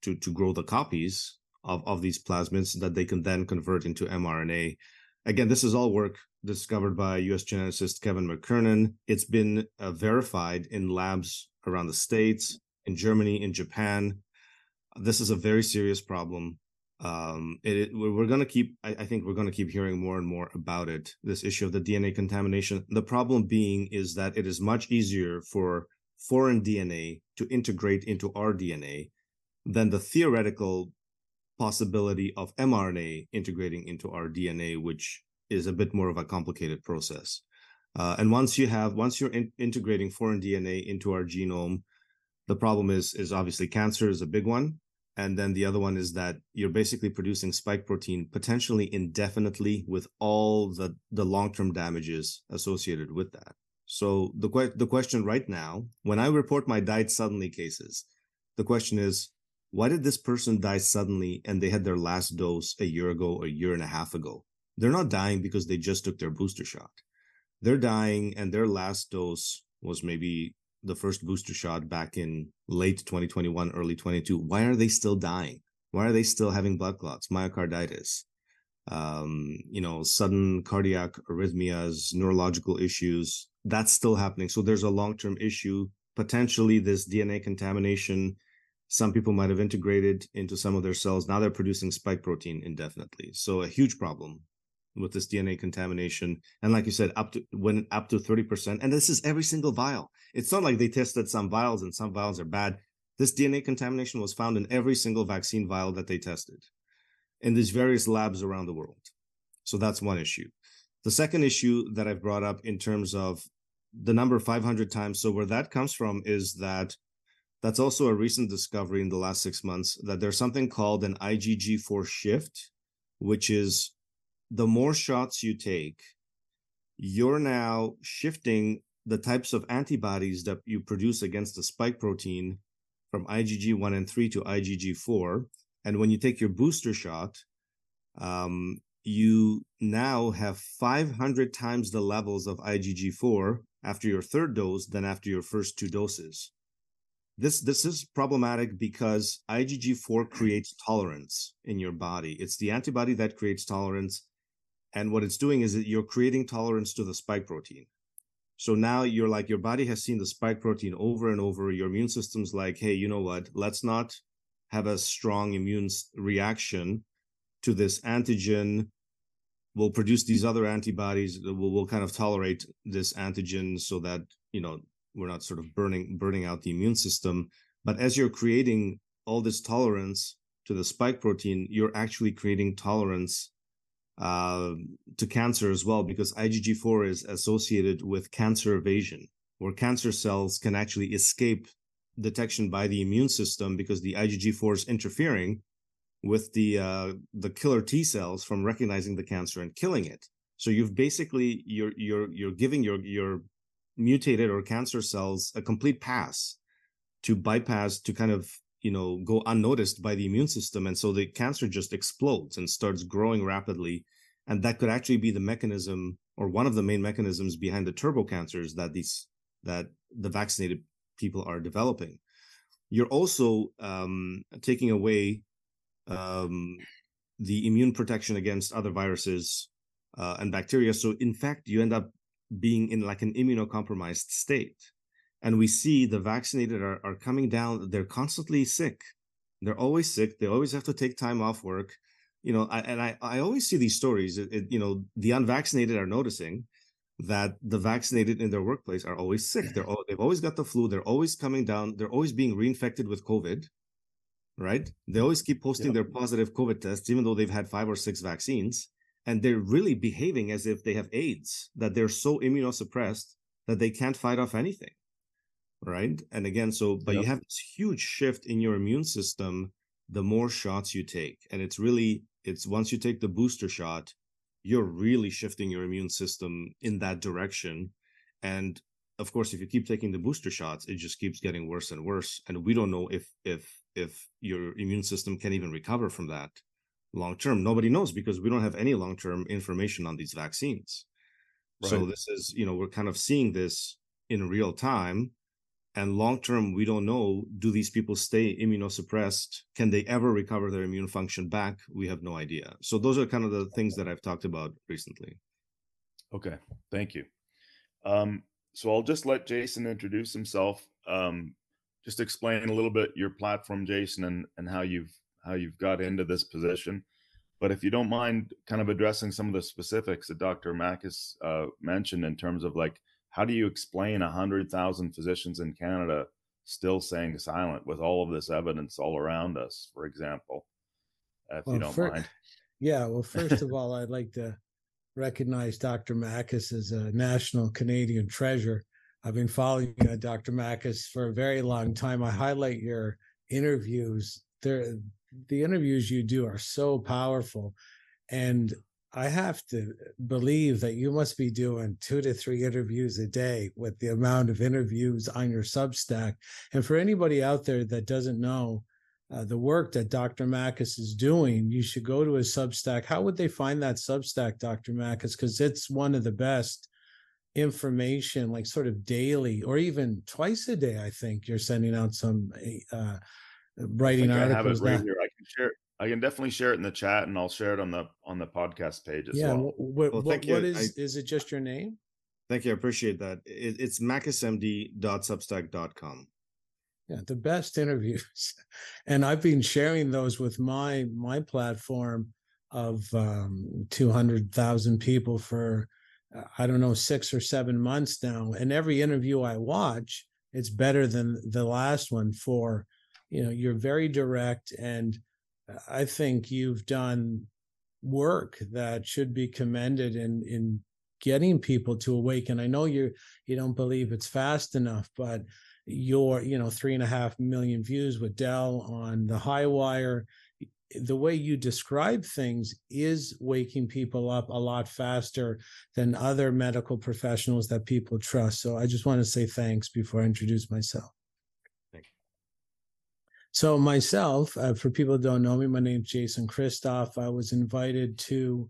to to grow the copies of of these plasmids that they can then convert into mRNA. Again, this is all work discovered by U.S. geneticist Kevin McKernan. It's been uh, verified in labs around the states, in Germany, in Japan. This is a very serious problem. Um, it, it, we're going to keep. I, I think we're going to keep hearing more and more about it. This issue of the DNA contamination. The problem being is that it is much easier for foreign DNA to integrate into our DNA than the theoretical possibility of mRNA integrating into our DNA, which is a bit more of a complicated process. Uh, and once you have, once you're in, integrating foreign DNA into our genome, the problem is is obviously cancer is a big one, and then the other one is that you're basically producing spike protein potentially indefinitely with all the the long term damages associated with that. So the que- the question right now, when I report my died suddenly cases, the question is why did this person die suddenly and they had their last dose a year ago, a year and a half ago? They're not dying because they just took their booster shot. They're dying and their last dose was maybe the first booster shot back in late 2021, early 22. Why are they still dying? Why are they still having blood clots, myocarditis, um, you know, sudden cardiac arrhythmias, neurological issues? That's still happening. So there's a long term issue. Potentially, this DNA contamination some people might have integrated into some of their cells. Now they're producing spike protein indefinitely. So a huge problem with this DNA contamination. And like you said, up to when up to 30%. And this is every single vial. It's not like they tested some vials and some vials are bad. This DNA contamination was found in every single vaccine vial that they tested in these various labs around the world. So that's one issue. The second issue that I've brought up in terms of the number 500 times. So where that comes from is that that's also a recent discovery in the last six months that there's something called an IgG4 shift, which is the more shots you take, you're now shifting the types of antibodies that you produce against the spike protein from IgG1 and 3 to IgG4. And when you take your booster shot, um, you now have 500 times the levels of IgG4 after your third dose than after your first two doses. This this is problematic because IgG4 creates tolerance in your body. It's the antibody that creates tolerance and what it's doing is that you're creating tolerance to the spike protein. So now you're like your body has seen the spike protein over and over. Your immune system's like, hey, you know what? Let's not have a strong immune reaction to this antigen. We'll produce these other antibodies. We'll, we'll kind of tolerate this antigen so that you know we're not sort of burning burning out the immune system. But as you're creating all this tolerance to the spike protein, you're actually creating tolerance uh, to cancer as well, because IgG4 is associated with cancer evasion, where cancer cells can actually escape detection by the immune system because the IgG4 is interfering with the uh, the killer T cells from recognizing the cancer and killing it. So you've basically you're you're you're giving your your mutated or cancer cells a complete pass to bypass to kind of you know go unnoticed by the immune system. And so the cancer just explodes and starts growing rapidly. And that could actually be the mechanism or one of the main mechanisms behind the turbo cancers that these that the vaccinated people are developing. You're also um, taking away um, the immune protection against other viruses uh, and bacteria. So in fact you end up being in like an immunocompromised state. And we see the vaccinated are, are coming down. They're constantly sick. They're always sick. They always have to take time off work. You know I, and i i always see these stories. It, it, you know the unvaccinated are noticing that the vaccinated in their workplace are always sick. They're all, they've always got the flu. They're always coming down. They're always being reinfected with covid right? They always keep posting their positive covid tests even though they've had five or six vaccines and they're really behaving as if they have aids that they're so immunosuppressed that they can't fight off anything right? And again, so but yep. you have this huge shift in your immune system the more shots you take. And it's really it's once you take the booster shot, you're really shifting your immune system in that direction. And of course, if you keep taking the booster shots, it just keeps getting worse and worse. And we don't know if if if your immune system can even recover from that long term. Nobody knows because we don't have any long term information on these vaccines. Right. So this is, you know, we're kind of seeing this in real time and long term we don't know do these people stay immunosuppressed can they ever recover their immune function back we have no idea so those are kind of the things that i've talked about recently okay thank you um, so i'll just let jason introduce himself um, just explain a little bit your platform jason and, and how you've how you've got into this position but if you don't mind kind of addressing some of the specifics that dr Makis uh, mentioned in terms of like how do you explain a hundred thousand physicians in Canada still saying silent with all of this evidence all around us, for example? If well, you don't for, mind. [LAUGHS] Yeah, well, first of all, I'd like to recognize Dr. Makis as a national Canadian treasure. I've been following uh, Dr. Makis for a very long time. I highlight your interviews. They're, the interviews you do are so powerful. And I have to believe that you must be doing two to three interviews a day with the amount of interviews on your Substack. And for anybody out there that doesn't know uh, the work that Dr. Makis is doing, you should go to his Substack. How would they find that Substack, Dr. Makis? Because it's one of the best information, like sort of daily or even twice a day. I think you're sending out some uh, writing I articles. I have it right here. I can share. I can definitely share it in the chat, and I'll share it on the on the podcast page as yeah, well. What, well, what, what is I, is it? Just your name? Thank you. I appreciate that. It, it's makismd.substack.com. Yeah, the best interviews, [LAUGHS] and I've been sharing those with my my platform of um, two hundred thousand people for uh, I don't know six or seven months now, and every interview I watch, it's better than the last one for you know you're very direct and i think you've done work that should be commended in in getting people to awaken i know you you don't believe it's fast enough but your you know three and a half million views with Del on the high wire the way you describe things is waking people up a lot faster than other medical professionals that people trust. So i just want to say thanks before i introduce myself so myself, uh, for people who don't know me, my name's Jason Christoff. I was invited to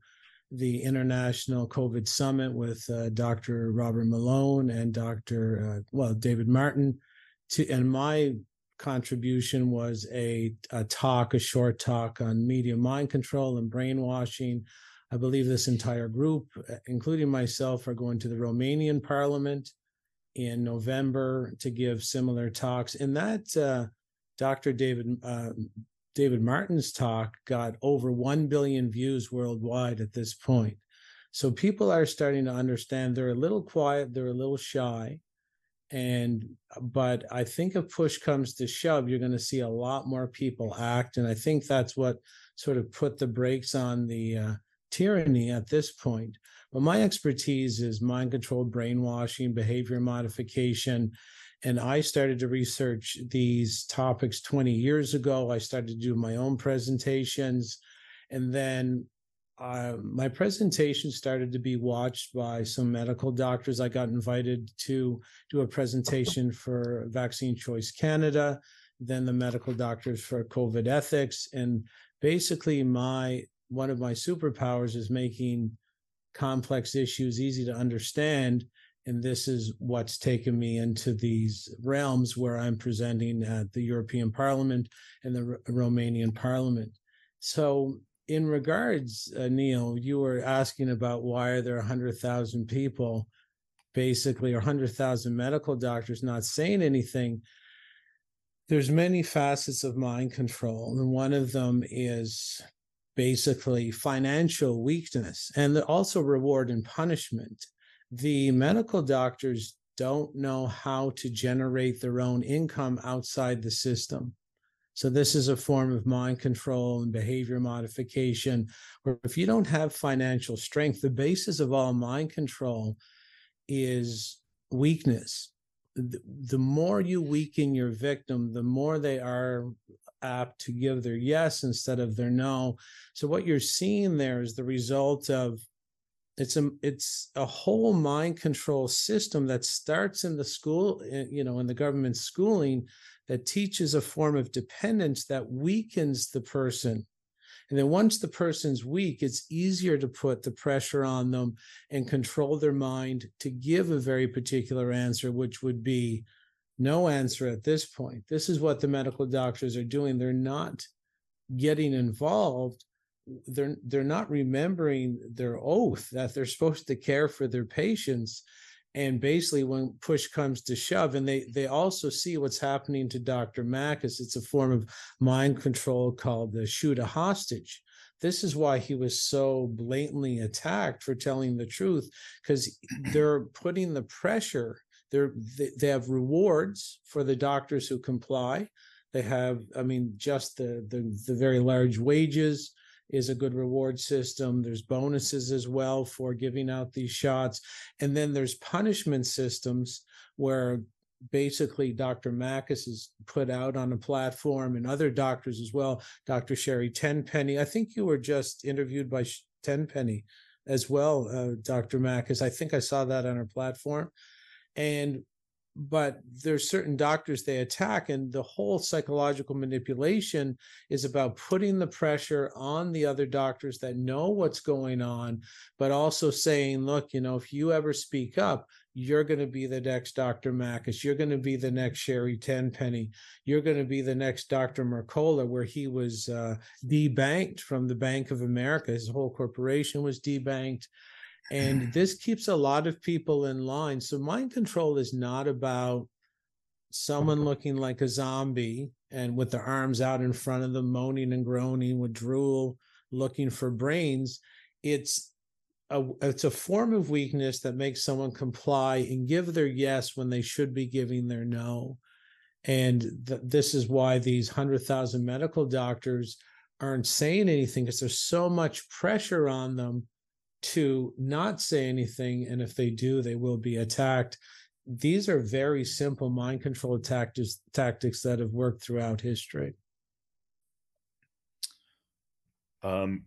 the International COVID Summit with uh, Dr. Robert Malone and Dr. Uh, well David Martin, to and my contribution was a, a talk, a short talk on media mind control and brainwashing. I believe this entire group, uh, including myself, are going to the Romanian Parliament in November to give similar talks. And that uh, Dr. David uh, David Martin's talk got over 1 billion views worldwide at this point. So people are starting to understand they're a little quiet, they're a little shy. And but I think if push comes to shove, you're going to see a lot more people act. And I think that's what sort of put the brakes on the uh, tyranny at this point. But my expertise is mind control, brainwashing, behavior modification, and I started to research these topics 20 years ago. I started to do my own presentations. And then uh, my presentation started to be watched by some medical doctors. I got invited to do a presentation for Vaccine Choice Canada, then the medical doctors for COVID ethics. And basically, my one of my superpowers is making complex issues easy to understand and this is what's taken me into these realms where I'm presenting at the European Parliament and the R- Romanian Parliament. So, in regards, uh, Neil, you were asking about why are there 100,000 people, basically, or 100,000 medical doctors not saying anything. There's many facets of mind control, and one of them is basically financial weakness and also reward and punishment the medical doctors don't know how to generate their own income outside the system. So, this is a form of mind control and behavior modification, where if you don't have financial strength, the basis of all mind control is weakness. The, more you weaken your victim, the more they are apt to give their yes instead of their no. So, what you're seeing there is the result of it's a it's a whole mind control system that starts in the school eh, you know in the government schooling that teaches a form of dependence that weakens the person. And then once the person's weak it's easier to put the pressure on them and control their mind to give a very particular answer which would be no answer at this point. This is what the medical doctors are doing. They're not getting involved they're they're not remembering their oath that they're supposed to care for their patients and basically when push comes to shove and they they also see what's happening to dr Makis it's a form of mind control called the shoot a hostage. This is why he was so blatantly attacked for telling the truth because [CLEARS THROAT] they're putting the pressure they're they, they have rewards for the doctors who comply. They have i mean just the the, the very large wages is a good reward system. There's bonuses as well for giving out these shots. And then there's punishment systems where basically Dr. Makis is put out on a platform and other doctors as well. Dr. Sherri Tenpenny, I think you were just interviewed by Tenpenny as well, uh, Dr. Makis. I think I saw that on her platform. And but there's certain doctors they attack and the whole psychological manipulation is about putting the pressure on the other doctors that know what's going on but also saying look you know if you ever speak up you're going to be the next dr Makis. you're going to be the next sherri tenpenny you're going to be the next dr mercola where he was uh, debanked from the bank of america his whole corporation was debanked and [SIGHS] this keeps a lot of people in line. So mind control is not about someone looking like a zombie and with their arms out in front of them, moaning and groaning with drool, looking for brains. It's a, it's a form of weakness that makes someone comply and give their yes when they should be giving their no. And th- this is why these 100,000 medical doctors aren't saying anything because there's so much pressure on them to not say anything. And if they do, they will be attacked. These are very simple mind control tactics, tactics that have worked throughout history. Um,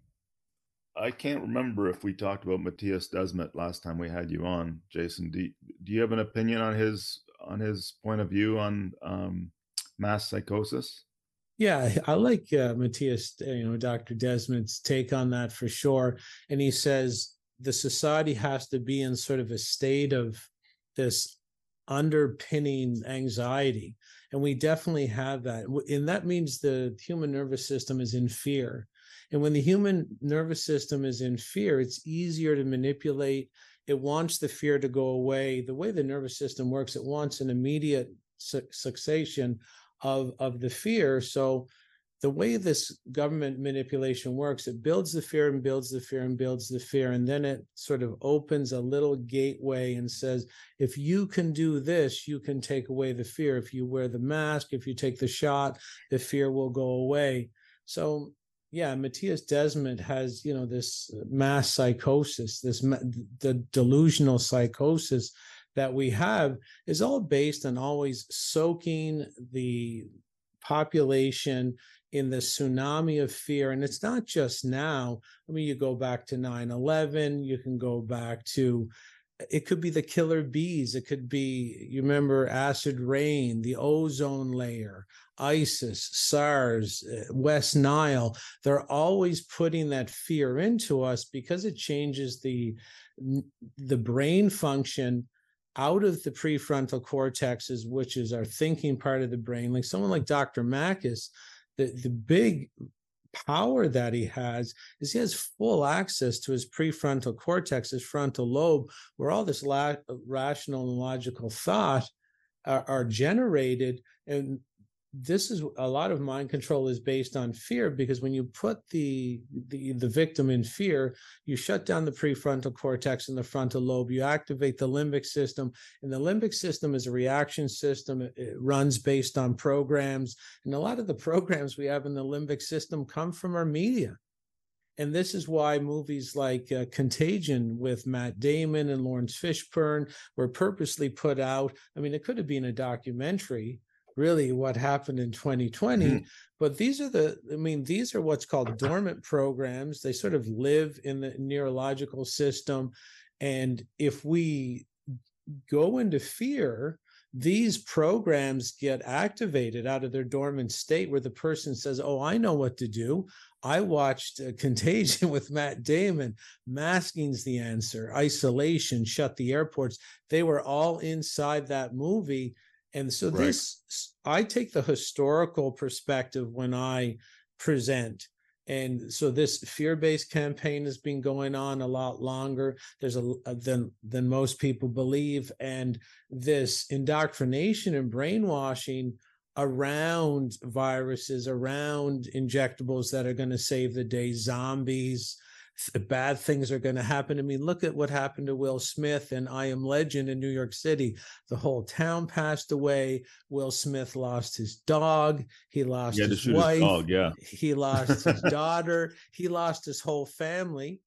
I can't remember if we talked about Mattias Desmet last time we had you on, Jason. Do, do you have an opinion on his on his point of view on um, mass psychosis? Yeah, I like uh, Mattias, you know, Dr. Desmet's take on that for sure. And he says the society has to be in sort of a state of this underpinning anxiety. And we definitely have that. And that means the human nervous system is in fear. And when the human nervous system is in fear, it's easier to manipulate. It wants the fear to go away. The way the nervous system works, it wants an immediate su- of of the fear. So the way this government manipulation works it builds the fear and builds the fear and builds the fear and then it sort of opens a little gateway and says if you can do this you can take away the fear. If you wear the mask if you take the shot the fear will go away. So yeah Mattias Desmet has you know this mass psychosis this the delusional psychosis that we have is all based on always soaking the population in the tsunami of fear. And it's not just now. I mean, you go back to 9 11, you can go back to it could be the killer bees. It could be, you remember acid rain, the ozone layer, ISIS, SARS, uh, West Nile. They're always putting that fear into us because it changes the the brain function out of the prefrontal cortexes, which is our thinking part of the brain, like someone like Dr. Makis, the, the big power that he has is he has full access to his prefrontal cortex, his frontal lobe, where all this la- rational and logical thought are, are generated. And this is a lot of mind control is based on fear because when you put the, the the victim in fear you shut down the prefrontal cortex and the frontal lobe. You activate the limbic system and the limbic system is a reaction system. It, it runs based on programs and a lot of the [LAUGHS] programs we have in the limbic system come from our media. And this is why movies like uh, Contagion with Matt Damon and Laurence Fishburne were purposely put out. I mean, it could have been a documentary, really what happened in 2020 mm-hmm. but these are the i mean these are what's called dormant programs. They sort of live in the neurological system and if we go into fear these programs get activated out of their dormant state where the person says oh i know what to do. I watched [LAUGHS] contagion with matt damon. Masking's the answer. Isolation. Shut the airports. They were all inside that movie and so right. this, I take the historical perspective when I present. And so this fear-based campaign has been going on a lot longer. There's a than than most people believe, and this indoctrination and brainwashing around viruses, around injectables that are going to save the day, zombies, bad things are going to happen. I mean, look at what happened to Will Smith and I Am Legend in New York City. The whole town passed away. Will Smith lost his dog. He lost his wife. His dog, yeah. He lost his daughter. He lost his whole family.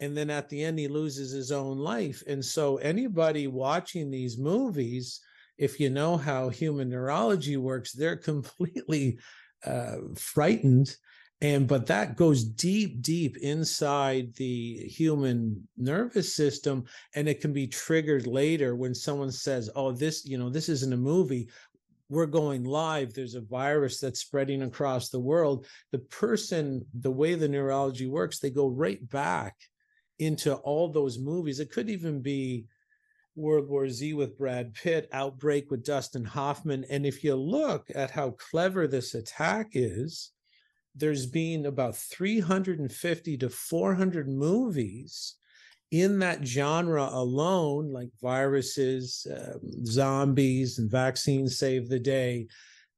And then at the end, he loses his own life. And so, anybody watching these movies, if you know how human neurology works, they're completely uh, frightened and but that goes deep deep inside the human nervous system and it can be triggered later when someone says oh this you know this isn't a movie. We're going live. There's a virus that's spreading across the world. The person the way the neurology works they go right back into all those movies. It could even be World War Z with Brad Pitt, Outbreak with Dustin Hoffman. And if you look at how clever this attack is, there's been about 350 to 400 movies in that genre alone, like viruses, uh, zombies, and vaccines save the day.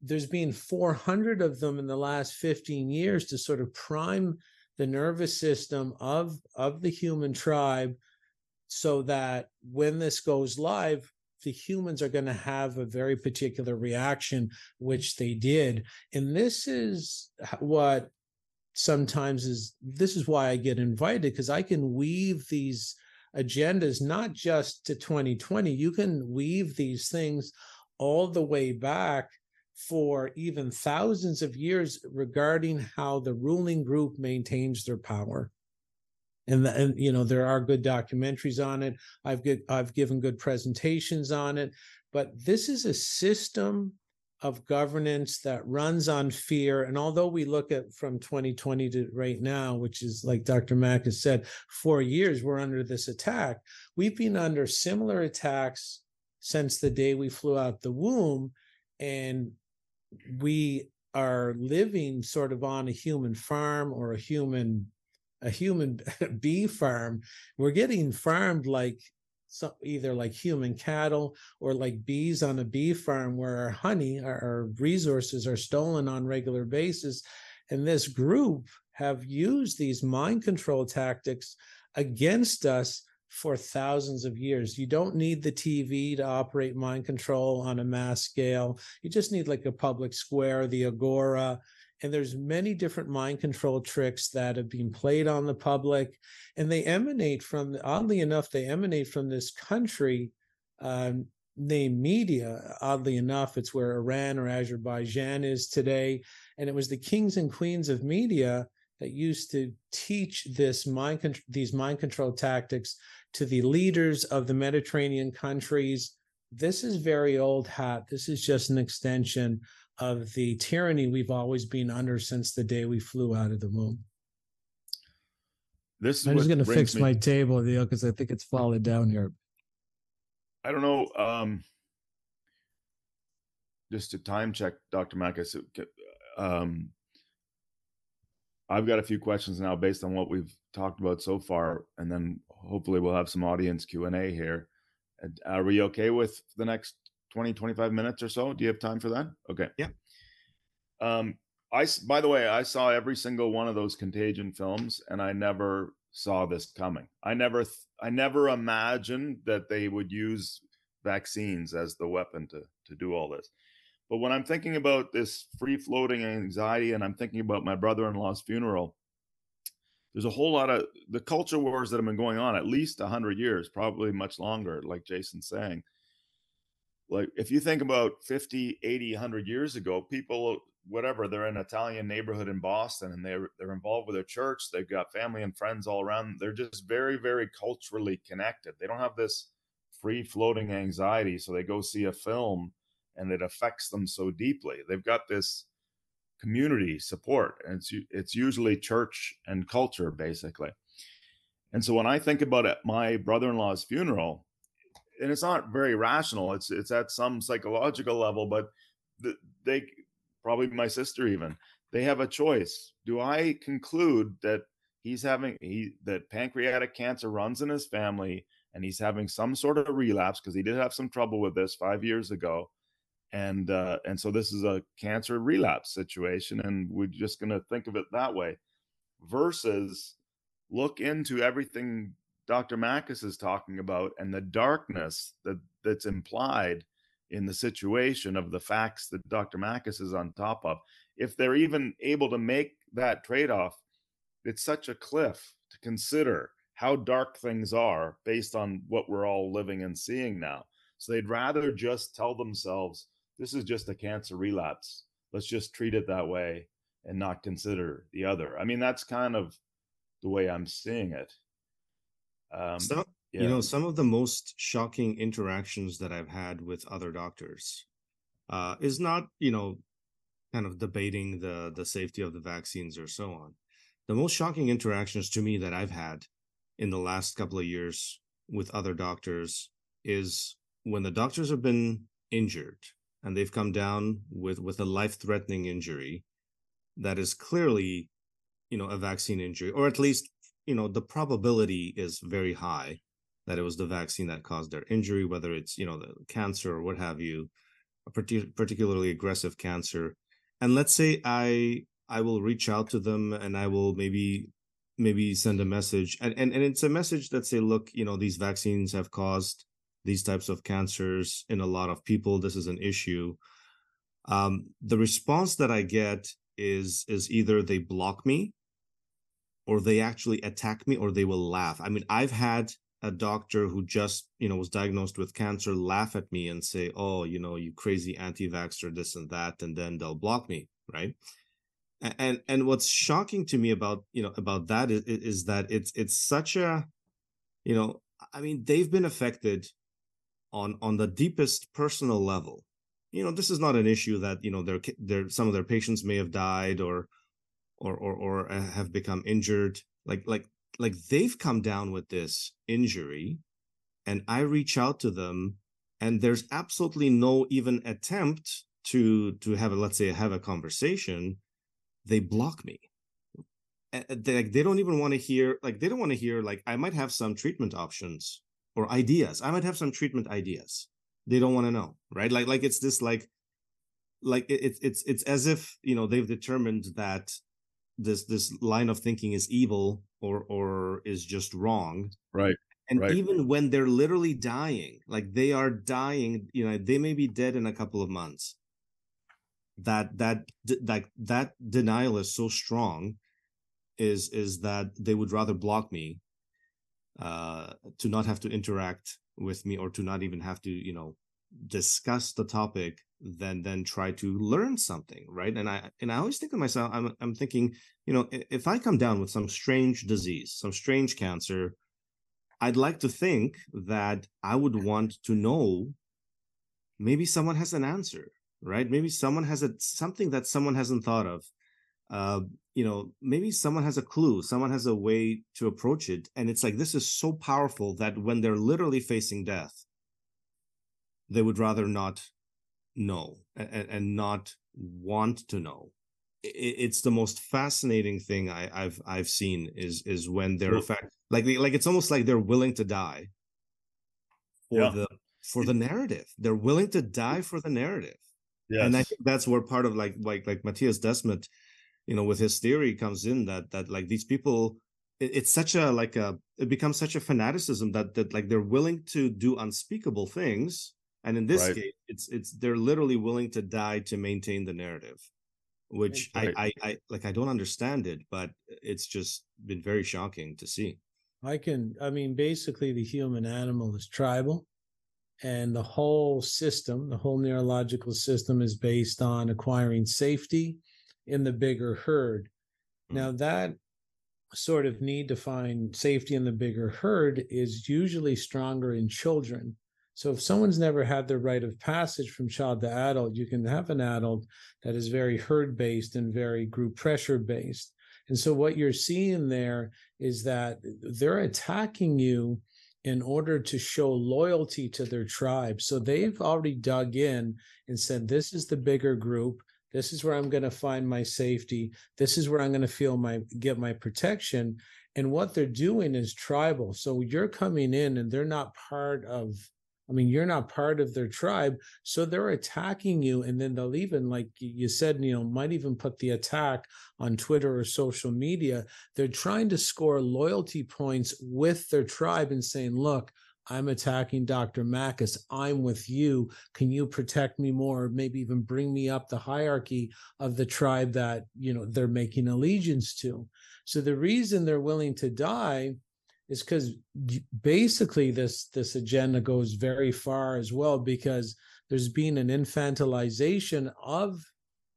There's been 400 of them in the last 15 years to sort of prime the nervous system of, of the human tribe so that when this goes live, the humans are going to have a very particular reaction, which they did. And this is what sometimes is this is why I get invited because I can weave these agendas not just to 2020, you can weave these things all the way back for even thousands of years regarding how the ruling group maintains their power and, the, and you know there are good documentaries on it. I've i've given good presentations on it. But this is a system of governance that runs on fear. And although we look at from 2020 to right now which is like dr Makis said four years we're under this attack we've been under similar attacks since the day we flew out the womb. And we are living sort of on a human farm or a human a human [LAUGHS] bee farm we're getting farmed like so either like human cattle or like bees on a bee farm where our honey our, our resources are stolen on regular basis and this group have used these mind control tactics against us for thousands of years. You don't need the TV to operate mind control on a mass scale. You just need like a public square, the agora, and there's many different mind control tricks that have been played on the public and they emanate from oddly enough they emanate from this country um, named media oddly enough it's where iran or azerbaijan is today and it was the kings and queens of media that used to teach this mind con- these mind control tactics to the leaders of the Mediterranean countries. This is very old hat. This is just an extension of the tyranny we've always been under since the day we flew out of the womb. This I'm just going to fix me... my table, Neil, because I think it's falling down here. I don't know. Um, just to time check, Dr. Makis, um, I've got a few questions now based on what we've talked about so far, and then hopefully we'll have some audience Q&A here. Are we okay with the next 20, 25 minutes or so? Do you have time for that? Okay. Yeah. Um, I, by the way, I saw every single one of those Contagion films, and I never saw this coming. I never, I never imagined that they would use vaccines as the weapon to to do all this. But when I'm thinking about this free floating anxiety and I'm thinking about my brother in law's funeral, there's a whole lot of the culture wars that have been going on at least 100 years, probably much longer, like Jason's saying. Like, if you think about 50, 80, 100 years ago, people, whatever, they're in an Italian neighborhood in Boston and they're, they're involved with their church. They've got family and friends all around. They're just very, very culturally connected. They don't have this free floating anxiety. So they go see a film and it affects them so deeply. They've got this community support, and it's it's usually church and culture basically. And so when I think about it, my brother-in-law's funeral, and it's not very rational. It's it's at some psychological level, but the, they probably my sister even they have a choice. Do I conclude that he's having he that pancreatic cancer runs in his family and he's having some sort of relapse because he did have some trouble with this five years ago and uh, and so this is a cancer relapse situation, and we're just going to think of it that way, versus look into everything Dr. Makis is talking about and the darkness that that's implied in the situation of the facts that Dr. Makis is on top of. If they're even able to make that trade-off, it's such a cliff to consider how dark things are based on what we're all living and seeing now. So they'd rather just tell themselves, this is just a cancer relapse. Let's just treat it that way and not consider the other. I mean, that's kind of the way I'm seeing it. Um, yeah. You know, some of the most shocking interactions that I've had with other doctors uh, is not, you know, kind of debating the the safety of the vaccines or so on. The most shocking interactions to me that I've had in the last couple of years with other doctors is when the doctors have been injured and they've come down with with a life threatening injury that is clearly you know a vaccine injury or at least you know the probability is very high that it was the vaccine that caused their injury whether it's you know the cancer or what have you a particularly aggressive cancer and let's say i i will reach out to them and i will maybe maybe send a message and and, and it's a message that say look you know these vaccines have caused these types of cancers in a lot of people. This is an issue. Um, the response that I get is is either they block me or they actually attack me or they will laugh. I mean, I've had a doctor who just, you know, was diagnosed with cancer laugh at me and say, "Oh, you know, you crazy anti-vaxxer this and that," and then they'll block me, right? And and what's shocking to me about, you know, about that is, is that it's it's such a you know, I mean, they've been affected on on the deepest personal level. You know, this is not an issue that, you know, their their some of their patients may have died or or or or uh, have become injured like like like they've come down with this injury and i reach out to them and there's absolutely no even attempt to to have a let's say have a conversation they block me. They, like, they don't even want to hear like they don't want to hear like i might have some treatment options or ideas. I might have some treatment ideas. They don't want to know right? Like like it's this like like it's it's it's as if you know they've determined that this this line of thinking is evil or or is just wrong right and right. even when they're literally dying like they are dying you know they may be dead in a couple of months that that that that denial is so strong is is that they would rather block me uh to not have to interact with me or to not even have to you know discuss the topic than then try to learn something right? And i and i always think to myself i'm i'm thinking you know if i come down with some strange disease some strange cancer i'd like to think that i would want to know maybe someone has an answer right? Maybe someone has a something that someone hasn't thought of. Uh you know maybe someone has a clue someone has a way to approach it and it's like this is so powerful that when they're literally facing death they would rather not know and, and not want to know it's the most fascinating thing I, have I've seen is is when they're fact like like it's almost like they're willing to die for yeah. the for the narrative. They're willing to die for the narrative. Yes. And I think that's where part of like like like Mattias Desmet, you know, with his theory comes in that that like these people it, it's such a like a it becomes such a fanaticism that that like they're willing to do unspeakable things and in this right. case it's it's they're literally willing to die to maintain the narrative which right. I, I i like i don't understand it but it's just been very shocking to see i can i mean basically the human animal is tribal and the whole system the whole neurological system is based on acquiring safety in the bigger herd mm-hmm. now that sort of need to find safety in the bigger herd is usually stronger in children so if someone's never had the rite of passage from child to adult, you can have an adult that is very herd based and very group pressure based. And so what you're seeing there is that they're attacking you in order to show loyalty to their tribe. So they've already dug in and said, this is the bigger group. This is where I'm going to find my safety. This is where I'm going to feel my get my protection. And what they're doing is tribal. So you're coming in and they're not part of I mean, you're not part of their tribe, so they're attacking you, and then they'll even, like you said, know, might even put the attack on Twitter or social media. They're trying to score loyalty points with their tribe and saying, "Look, I'm attacking Dr. Makis. I'm with you. Can you protect me more? Maybe even bring me up the hierarchy of the tribe that you know they're making allegiance to." So the reason they're willing to die is because basically this this agenda goes very far as well because there's been an infantilization of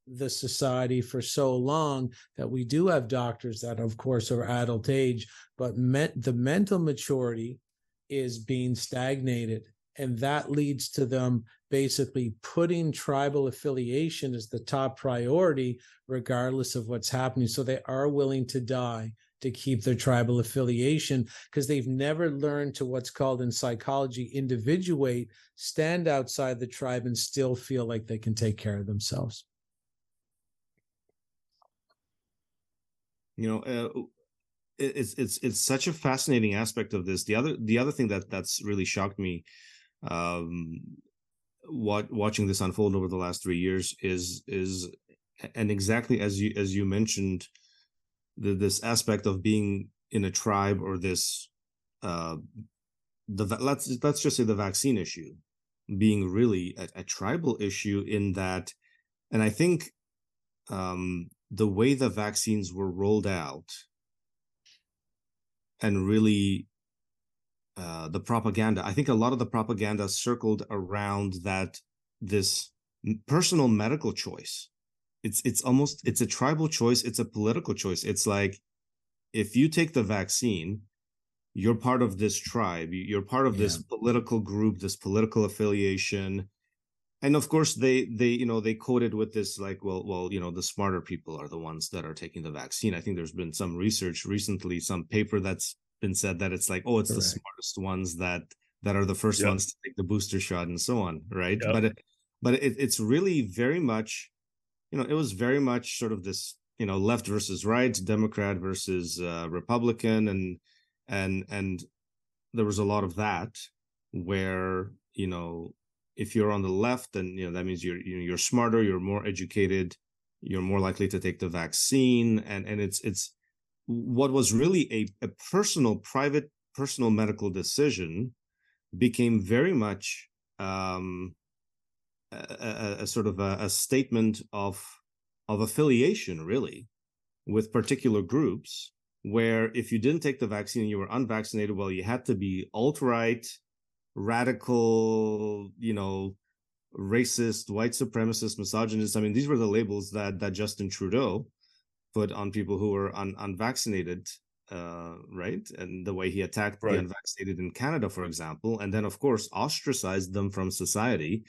the society for so long that we do have doctors that of course are adult age but the mental maturity is being stagnated. And that leads to them basically putting tribal affiliation as the top priority regardless of what's happening. So they are willing to die to keep their tribal affiliation because they've never learned to what's called in psychology individuate, stand outside the tribe and still feel like they can take care of themselves. You know, uh, it's it's it's such a fascinating aspect of this. The other the other thing that that's really shocked me, um, what watching this unfold over the last three years is is and exactly as you as you mentioned the, this aspect of being in a tribe or this uh, the let's let's just say the vaccine issue being really a, a tribal issue in that, and I think um, the way the vaccines were rolled out and really uh, the propaganda. I think a lot of the propaganda circled around that this personal medical choice. It's it's almost it's a tribal choice. It's a political choice. It's like if you take the vaccine, you're part of this tribe. You're part of yeah. this political group, this political affiliation. And of course, they they you know they quoted with this like well well you know the smarter people are the ones that are taking the vaccine. I think there's been some research recently, some paper that's been said that it's like oh it's Correct. the smartest ones that that are the first yep. ones to take the booster shot and so on, right? Yep. But it, but it, it's really very much, you know, it was very much sort of this you know left versus right, Democrat versus uh, Republican, and and and there was a lot of that where you know if you're on the left then you know that means you're you're smarter you're more educated you're more likely to take the vaccine and and it's it's what was really a, a personal private personal medical decision became very much um, a, a, sort of a, a statement of of affiliation really with particular groups where if you didn't take the vaccine and you were unvaccinated, well, you had to be alt right, radical, you know, racist, white supremacist, misogynist. I mean, these were the labels that that Justin Trudeau put on people who were un- unvaccinated, uh, right? And the way he attacked right. the unvaccinated in Canada, for example, and then of course ostracized them from society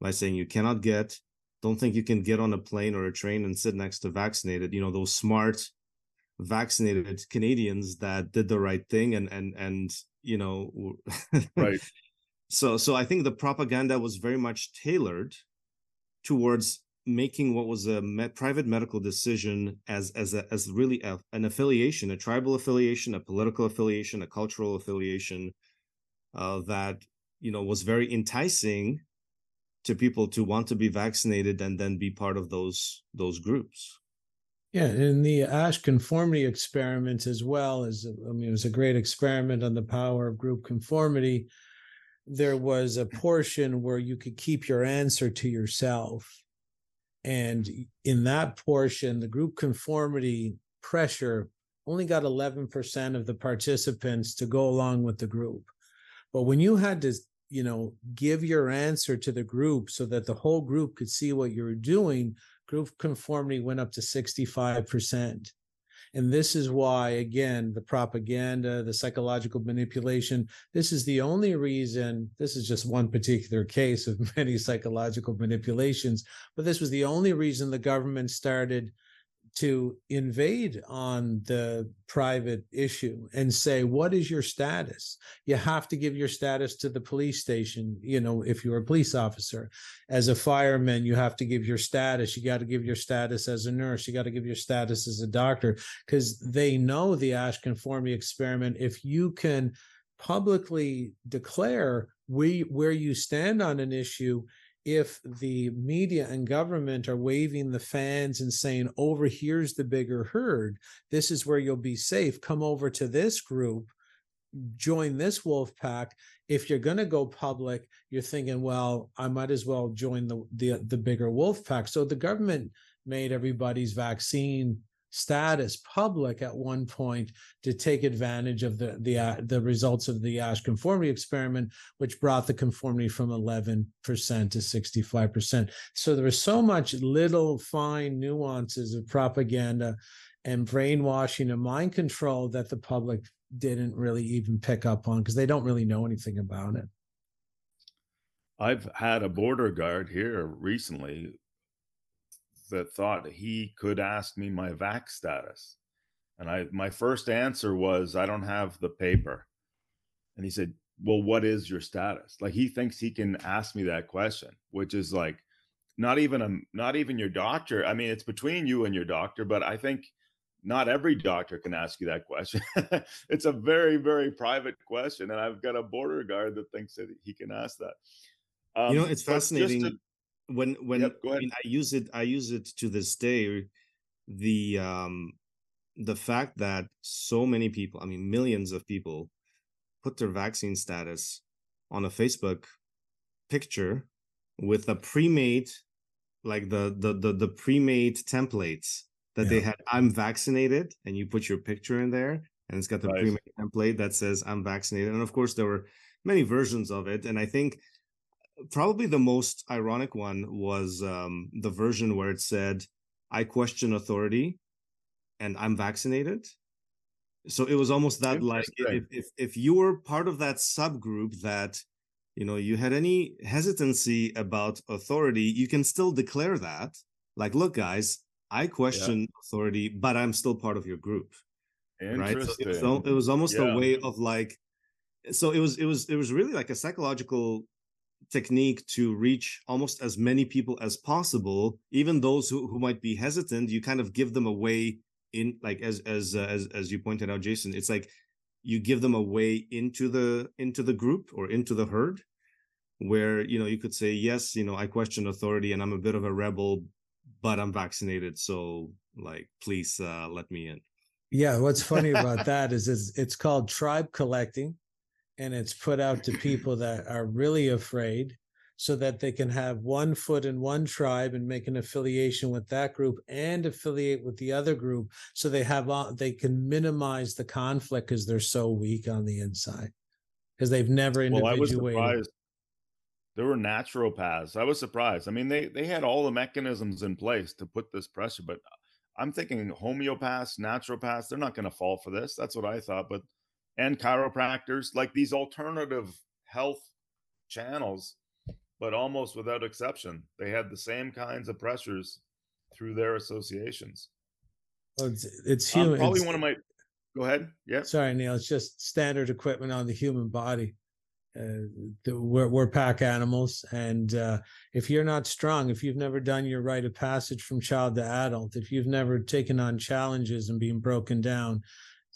by saying you cannot get, don't think you can get on a plane or a train and sit next to vaccinated. You know, those smart vaccinated Canadians that did the right thing and and and you know [LAUGHS] right so so I think the propaganda was very much tailored towards making what was a med- private medical decision as as a, as really a, an affiliation a tribal affiliation a political affiliation a cultural affiliation uh, that you know was very enticing to people to want to be vaccinated and then be part of those those groups yeah, and the Asch conformity experiment as well is, I mean, it was a great experiment on the power of group conformity. There was a portion where you could keep your answer to yourself. And in that portion, the group conformity pressure only got 11% of the participants to go along with the group. But when you had to, you know, give your answer to the group so that the whole group could see what you were doing, group conformity went up to 65%. And this is why, again, the propaganda, the psychological manipulation, this is the only reason, this is just one particular case of [LAUGHS] many psychological manipulations, but this was the only reason the government started to invade on the private issue and say what is your status? You have to give your status to the police station you know if you're a police officer. As a fireman you have to give your status. You got to give your status as a nurse. You got to give your status as a doctor because they know the asch conformity experiment. If you can publicly declare we, where you stand on an issue if the media and government are waving the fans and saying, over here's the bigger herd, this is where you'll be safe, come over to this group, join this wolf pack. If you're going to go public, you're thinking, well, I might as well join the, the, the bigger wolf pack. So the government made everybody's vaccine status public at one point to take advantage of the the uh, the results of the Asch conformity experiment, which brought the conformity from 11% to 65%. So there was so much little fine nuances of propaganda and brainwashing and mind control that the public didn't really even pick up on because they don't really know anything about it. I've had a border guard here recently that thought he could ask me my vac status. And I my first answer was I don't have the paper. And he said, "Well, what is your status?" Like he thinks he can ask me that question, which is like not even a not even your doctor. I mean, it's between you and your doctor, but I think not every doctor can ask you that question. [LAUGHS] it's a very very private question and I've got a border guard that thinks that he can ask that. Um, you know, it's fascinating. To, when when yep, I, mean, I use it i use it to this day the um the fact that so many people i mean millions of people put their vaccine status on a Facebook picture with a pre-made like the the the, the pre-made templates that yeah. they had i'm vaccinated and you put your picture in there and it's got the nice. pre-made template that says i'm vaccinated and of course there were many versions of it and i think probably the most ironic one was um, the version where it said i question authority and i'm vaccinated. So it was almost that like if, if if you were part of that subgroup that you know you had any hesitancy about authority you can still declare that. Like look guys i question yeah. authority but i'm still part of your group. Right? So it, was, it was almost yeah. a way of like so it was it was it was really like a psychological technique to reach almost as many people as possible even those who, who might be hesitant you kind of give them a way in like as as uh, as as you pointed out jason it's like you give them a way into the into the group or into the herd where you know you could say yes you know i question authority and i'm a bit of a rebel but i'm vaccinated so like please uh let me in. Yeah what's funny about [LAUGHS] that is, is it's called tribe collecting and it's put out to people that are really afraid so that they can have one foot in one tribe and make an affiliation with that group and affiliate with the other group so they have they can minimize the conflict because they're so weak on the inside because they've never individuated. Well, I was surprised. There were naturopaths. I was surprised. I mean, they they had all the mechanisms in place to put this pressure, but I'm thinking homeopaths, naturopaths, they're not going to fall for this. That's what I thought. But and chiropractors, like these alternative health channels, but almost without exception, they had the same kinds of pressures through their associations. Well, it's, it's human. Um, probably it's, one of my. Go ahead. Yeah. Sorry, Neil. It's just standard equipment on the human body. Uh, the, we're, we're pack animals, and uh, if you're not strong, if you've never done your rite of passage from child to adult, if you've never taken on challenges and been broken down,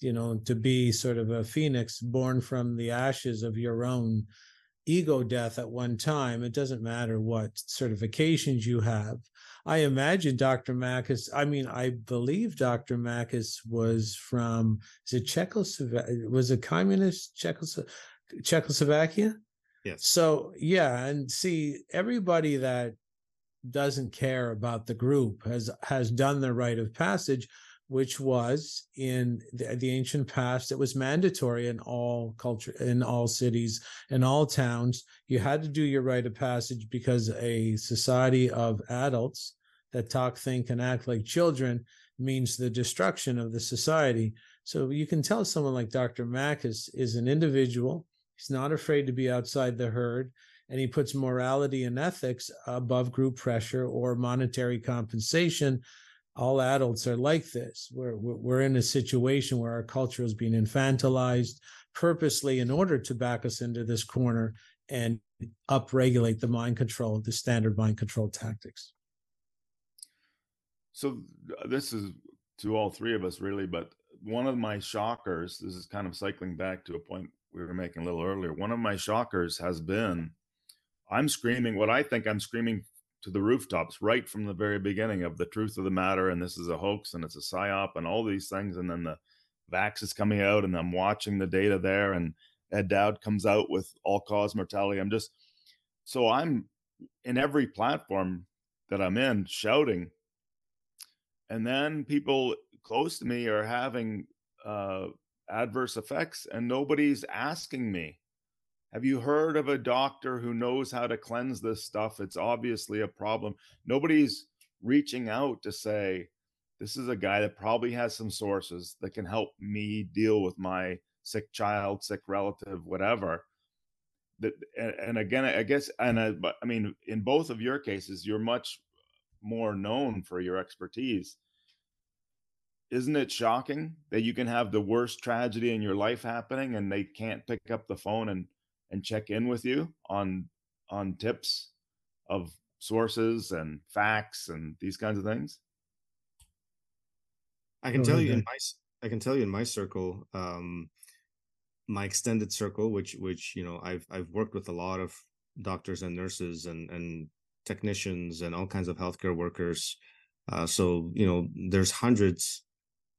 you know, to be sort of a phoenix born from the ashes of your own ego death at one time. It doesn't matter what certifications you have. I imagine Dr. Makis, I mean, I believe Dr. Makis was from, is it Czechoslovakia? Was it communist Czechoslo- Czechoslovakia? Yes. So, yeah. And see, everybody that doesn't care about the group has has done the rite of passage which was in the, the, ancient past it was mandatory in all culture in all cities in all towns. You had to do your rite of passage because a society of adults that talk think and act like children means the destruction of the society. So you can tell someone like dr makis is an individual. He's not afraid to be outside the herd and he puts morality and ethics above group pressure or monetary compensation all adults are like this. We're, we're in a situation where our culture is being infantilized purposely in order to back us into this corner and upregulate the mind control, the standard mind control tactics. So uh, this is to all three of us really, but one of my shockers, this is kind of cycling back to a point we were making a little earlier. One of my shockers has been I'm screaming what I think I'm screaming to the rooftops right from the very beginning of the truth of the matter and this is a hoax and it's a psyop and all these things and then the vax is coming out and I'm watching the data there and Ed Dowd comes out with all cause mortality. I'm just so I'm in every platform that I'm in shouting. And then people close to me are having uh, adverse effects and nobody's asking me have you heard of a doctor who knows how to cleanse this stuff? It's obviously a problem. Nobody's reaching out to say, this is a guy that probably has some sources that can help me deal with my sick child, sick relative, whatever. And, again, I guess, and I, I mean, in both of your cases, you're much more known for your expertise. Isn't it shocking that you can have the worst tragedy in your life happening and they can't pick up the phone and and check in with you on on tips of sources and facts and these kinds of things? I can tell you in my I can tell you in my circle, um, my extended circle, which which you know I've I've worked with a lot of doctors and nurses and and technicians and all kinds of healthcare workers. Uh, so you know there's hundreds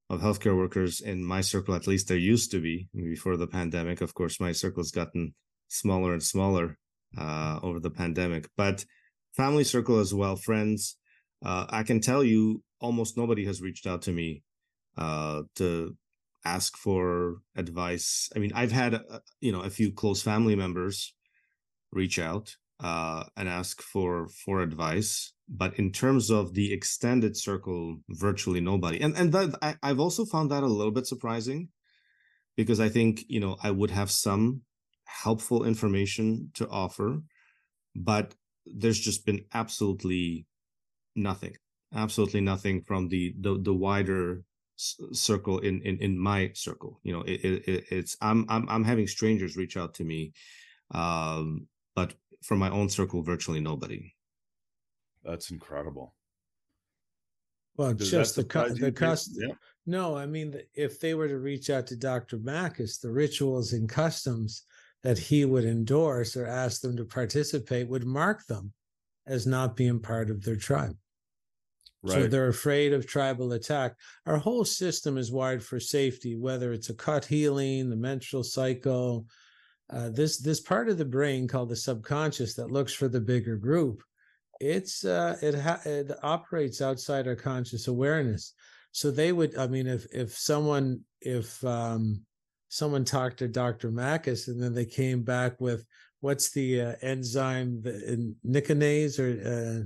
of healthcare workers in my circle. At least there used to be before the pandemic. Of course, my circle's gotten smaller and smaller uh, over the pandemic, but family circle as well, friends. Uh, I can tell you, almost nobody has reached out to me uh, to ask for advice. I mean, I've had uh, you know a few close family members reach out uh, and ask for for advice, but in terms of the extended circle, virtually nobody. And and that I, I've also found that a little bit surprising, because I think you know I would have some helpful information to offer, but there's just been absolutely nothing, absolutely nothing from the the, the wider circle in, in in my circle you know it, it, it's I'm, I'm i'm having strangers reach out to me um but from my own circle virtually nobody. That's incredible. Well Does just the co- the cost yeah. no i mean if they were to reach out to dr Makis the rituals and customs that he would endorse or ask them to participate would mark them as not being part of their tribe Right. So they're afraid of tribal attack. Our whole system is wired for safety, whether it's a cut healing, the menstrual cycle, uh, this this part of the brain called the subconscious that looks for the bigger group. It's uh, it ha- it operates outside our conscious awareness. So they would, I mean, if if someone if um, someone talked to Dr. Makis and then they came back with what's the uh, enzyme, the nicotinase or uh,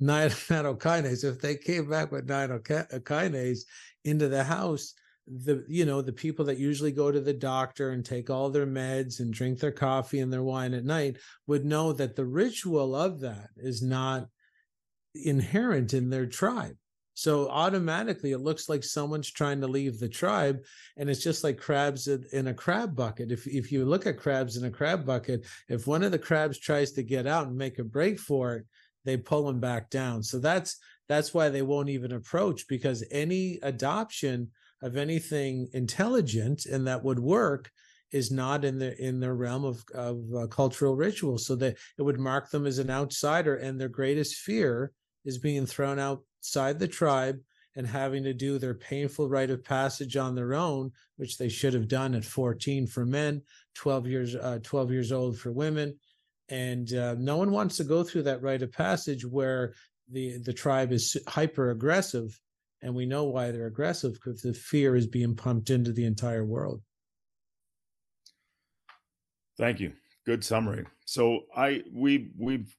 nattokinase. [LAUGHS] If they came back with nattokinase into the house, the you know the people that usually go to the doctor and take all their meds and drink their coffee and their wine at night would know that the ritual of that is not inherent in their tribe so automatically it looks like someone's trying to leave the tribe and it's just like crabs in a crab bucket if if you look at crabs in a crab bucket if one of the crabs tries to get out and make a break for it they pull them back down. So that's that's why they won't even approach because any adoption of anything intelligent and that would work is not in the in their realm of of uh, cultural rituals. So that it would mark them as an outsider, and their greatest fear is being thrown outside the tribe and having to do their painful rite of passage on their own, which they should have done at 14 for men, 12 years uh, 12 years old for women, and uh, no one wants to go through that rite of passage where the the tribe is hyper aggressive and we know why they're aggressive because the fear is being pumped into the entire world. Thank you. Good summary. So i we we've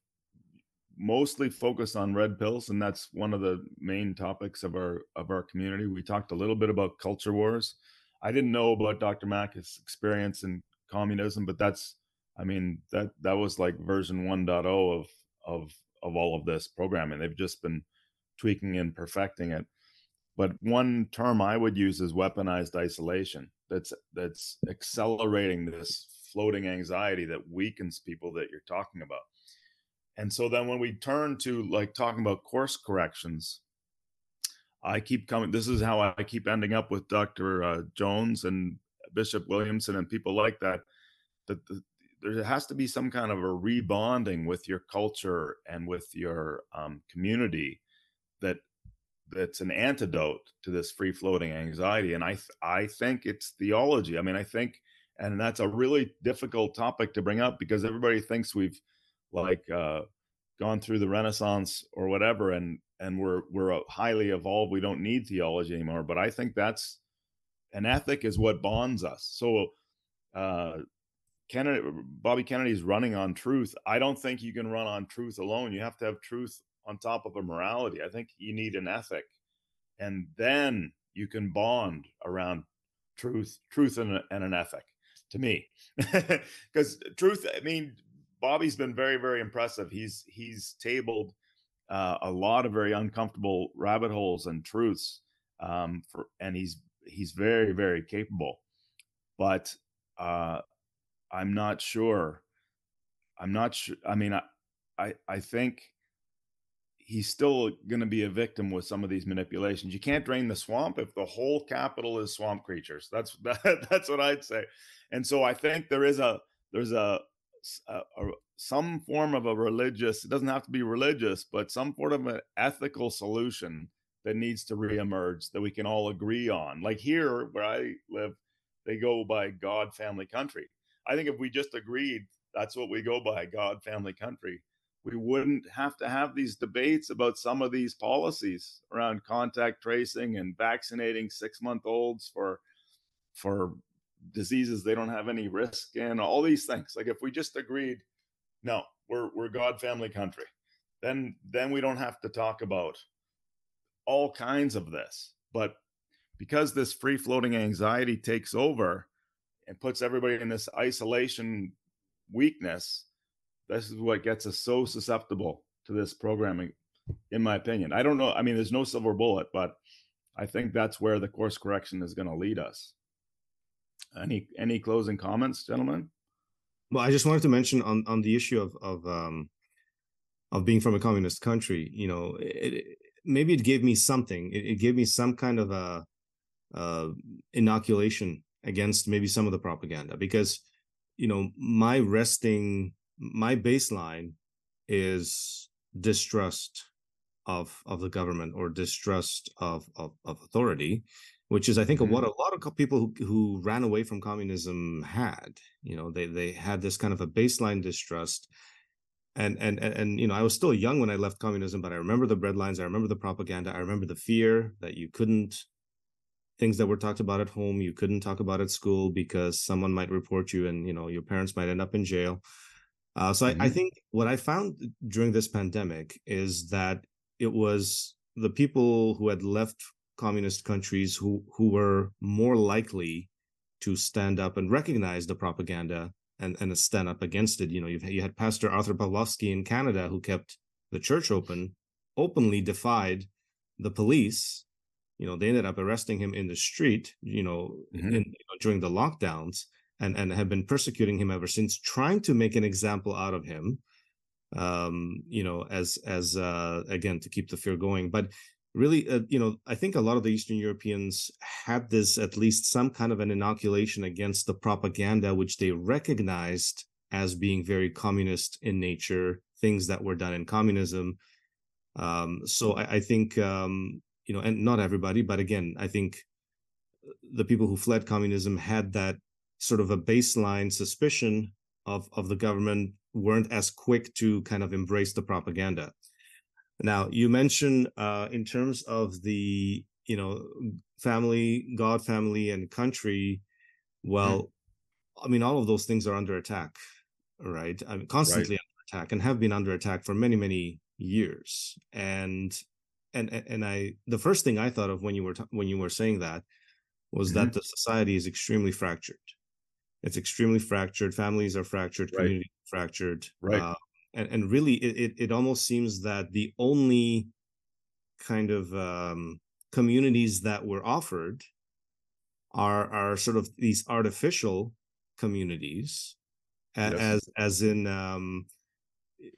mostly focused on red pills and that's one of the main topics of our of our community we talked a little bit about culture wars i didn't know about dr Makis' experience in communism but that's I mean that that was like version 1.0 of of of all of this programming. They've just been tweaking and perfecting it. But one term I would use is weaponized isolation. That's that's accelerating this floating anxiety that weakens people that you're talking about. And so then when we turn to like talking about course corrections, I keep coming. This is how I keep ending up with Dr. Uh, Jones and Bishop Williamson and people like that. That the, there has to be some kind of a rebonding with your culture and with your um, community that that's an antidote to this free floating anxiety and i th- i think it's theology i mean i think and that's a really difficult topic to bring up because everybody thinks we've like uh, gone through the renaissance or whatever and and we're we're highly evolved we don't need theology anymore but i think that's an ethic is what bonds us so uh, Kennedy, Bobby Kennedy's running on truth. I don't think you can run on truth alone. You have to have truth on top of a morality. I think you need an ethic, and then you can bond around truth, truth and, and an ethic. To me, [LAUGHS] because truth. I mean, Bobby's been very, very impressive. He's he's tabled uh, a lot of very uncomfortable rabbit holes and truths, um, for and he's he's very, very capable. But uh, I'm not sure. I'm not sure. I mean, I, I, I think he's still going to be a victim with some of these manipulations. You can't drain the swamp if the whole capital is swamp creatures. That's [LAUGHS] that, that's what I'd say. And so I think there is a there's a, a, uh, a some form of a religious. It doesn't have to be religious, but some sort of an ethical solution that needs to reemerge that we can all agree on. Like here, where I live, they go by God, family, country. I think if we just agreed that's what we go by God, family, country, we wouldn't have to have these debates about some of these policies around contact tracing and vaccinating six month olds for for diseases they don't have any risk in all these things. Like if we just agreed no we're we're god family country then then we don't have to talk about all kinds of this. But because this free floating anxiety takes over and puts everybody in this isolation weakness this is what gets us so susceptible to this programming in my opinion. I don't know i mean there's no silver bullet but i think that's where the course correction is going to lead us any any closing comments gentlemen? Well i just wanted to mention on on the issue of of um of being from a communist country you know it, maybe it gave me something. It, it, gave me some kind of a inoculation against maybe some of the propaganda because you know my resting my baseline is distrust of of the government or distrust of of, of authority which is i think mm-hmm. what a lot of people who, who ran away from communism had you know they they had this kind of a baseline distrust and and and, you know i was still young when i left communism but i remember the breadlines i remember the propaganda i remember the fear that you couldn't things that were talked about at home you couldn't talk about at school because someone might report you and you know your parents might end up in jail uh, so mm-hmm. I, I, think what I found during this pandemic is that it was the people who had left communist countries who who were more likely to stand up and recognize the propaganda and and stand up against it. You know, you you had Pastor Arthur Pawlowski in Canada who kept the church open, openly defied the police. You know, they ended up arresting him in the street. You know, mm-hmm. in, you know during the lockdowns and and have been persecuting him ever since, trying to make an example out of him. Um, you know, as as uh, again to keep the fear going, but really, uh, you know, I think a lot of the Eastern Europeans had this at least some kind of an inoculation against the propaganda, which they recognized as being very communist in nature, things that were done in communism. Um, so I, I think, um, you know, and not everybody, but again, I think the people who fled communism had that sort of a baseline suspicion of of the government weren't as quick to kind of embrace the propaganda. Now, you mentioned uh, in terms of the you know family, God, family, and country. Well, mm-hmm. I mean, all of those things are under attack, right? I mean, constantly right. under attack, and have been under attack for many, many years. And and and I, the first thing I thought of when you were t- when you were saying that was mm-hmm. that the society is extremely fractured it's extremely fractured families are fractured right. community fractured right uh, and, and really it, it, it almost seems that the only kind of um, communities that were offered are are sort of these artificial communities yes. as as in um,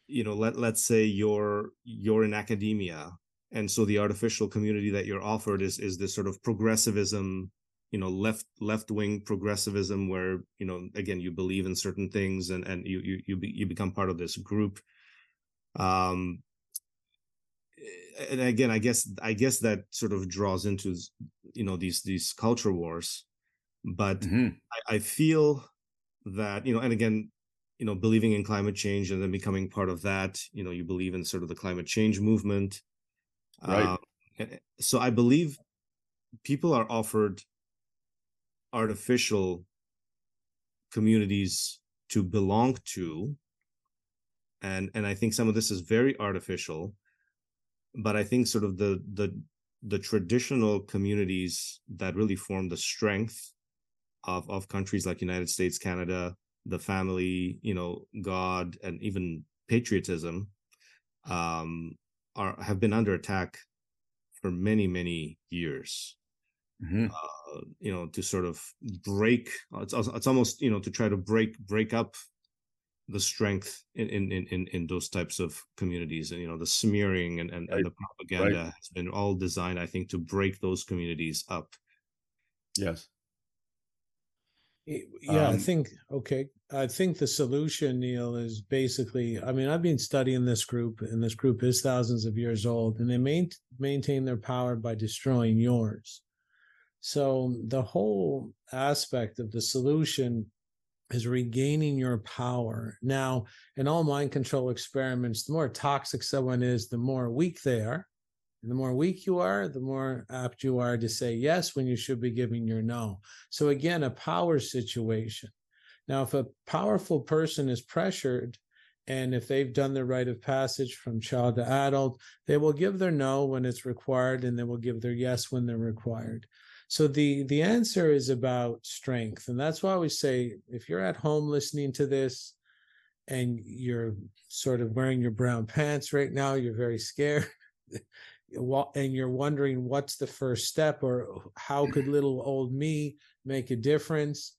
you know let let's say you're you're in academia and so the artificial community that you're offered is is this sort of progressivism you know left left wing progressivism where you know again you believe in certain things and and you you you, be, you become part of this group. Um and again i guess i guess that sort of draws into you know these these culture wars. But mm-hmm. I, I feel that you know and again you know believing in climate change and then becoming part of that you know you believe in sort of the climate change movement. Right. Um, so i believe people are offered artificial communities to belong to. And and i think some of this is very artificial but i think sort of the the the traditional communities that really form the strength of of countries like united states canada the family you know god and even patriotism um are have been under attack for many many years mm-hmm. uh, you know to sort of break it's, it's almost you know to try to break break up the strength in in in in those types of communities and you know the smearing and and, right. and the propaganda right. has been all designed i think to break those communities up yes Yeah, um, I think okay. I think the solution, Neil, is basically. I mean, I've been studying this group, and this group is thousands of years old, and they main, maintain their power by destroying yours. So the whole aspect of the solution is regaining your power. Now, in all mind control experiments, the more toxic someone is, the more weak they are. And the more weak you are, the more apt you are to say yes when you should be giving your no. So, again, a power situation. Now, if a powerful person is pressured, and if they've done the rite of passage from child to adult, they will give their no when it's required and they will give their yes when they're required. So the the answer is about strength, and that's why we say if you're at home listening to this, and you're sort of wearing your brown pants right now, you're very scared, [LAUGHS] and you're wondering what's the first step or how could [CLEARS THROAT] little old me make a difference.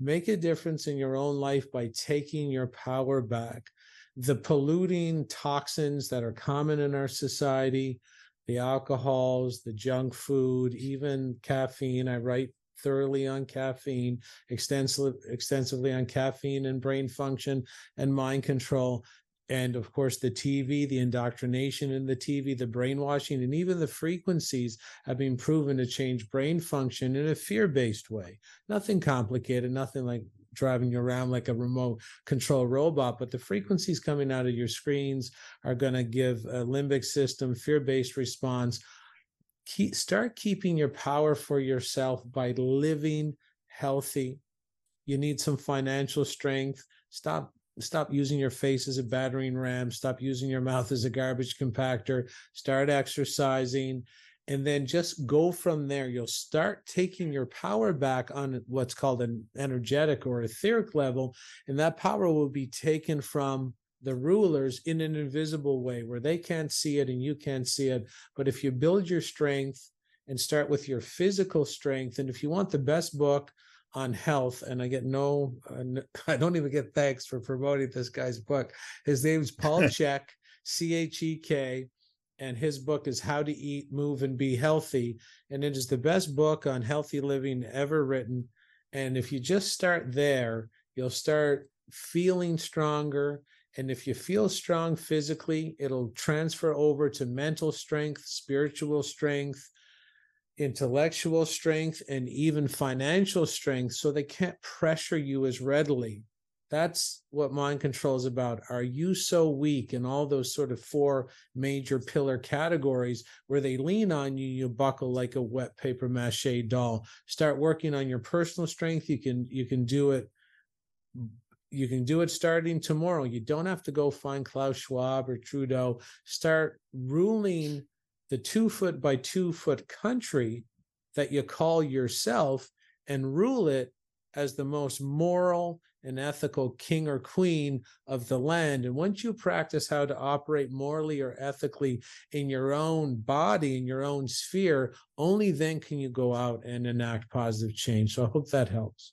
Make a difference in your own life by taking your power back. The polluting toxins that are common in our society, the alcohols, the junk food, even caffeine. I write thoroughly on caffeine, extensively extensively on caffeine and brain function and mind control. And of course, the TV, the indoctrination in the TV, the brainwashing, and even the frequencies have been proven to change brain function in a fear based way. Nothing complicated, nothing like driving you around like a remote control robot, but the frequencies coming out of your screens are going to give a limbic system fear based response. Keep, start keeping your power for yourself by living healthy. You need some financial strength. Stop stop using your face as a battering ram stop using your mouth as a garbage compactor start exercising and then just go from there. You'll start taking your power back on what's called an energetic or etheric level, and that power will be taken from the rulers in an invisible way where they can't see it and you can't see it. But if you build your strength and start with your physical strength, and if you want the best book, on health and i get no uh, [LAUGHS] i don't even get thanks for promoting this guy's book his name's paul [LAUGHS] Chek c-h-e-k and his book is How to Eat, Move, and Be Healthy. And it is the best book on healthy living ever written. And if you just start there, you'll start feeling stronger. And if you feel strong physically, it'll transfer over to mental strength, spiritual strength, intellectual strength, and even financial strength. So they can't pressure you as readily that's what mind control is about. Are you so weak in all those sort of four major pillar categories where they lean on you, you buckle like a wet paper mache doll? Start working on your personal strength. You can you can do it. You can do it starting tomorrow. You don't have to go find Klaus Schwab or Trudeau. Start ruling the two foot by two foot country that you call yourself and rule it as the most moral and ethical king or queen of the land. And once you practice how to operate morally or ethically in your own body, in your own sphere, only then can you go out and enact positive change. So I hope that helps.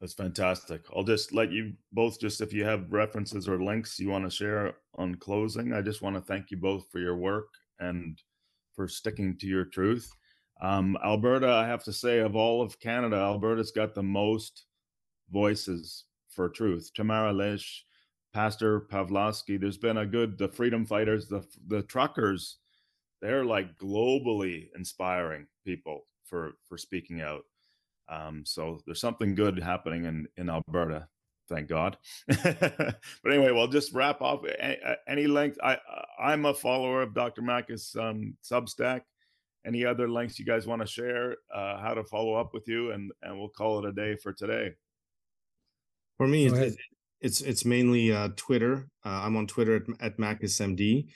That's fantastic. I'll just let you both just if you have references or links you want to share on closing. I just want to thank you both for your work and for sticking to your truth. Um, Alberta, I have to say, of all of Canada, Alberta's got the most voices for truth. Tamara Lich, Pastor Pawlowski. There's been a good the freedom fighters, the the truckers. They're like globally inspiring people for for speaking out. Um, so there's something good happening in in Alberta. Thank God. [LAUGHS] but anyway, we'll just wrap off. Any, any length. I I'm a follower of Dr. Makis um, Substack any other links you guys want to share uh, how to follow up with you and and we'll call it a day for today for me it's, it's it's mainly uh, twitter. Uh, i'm on twitter at, at makismd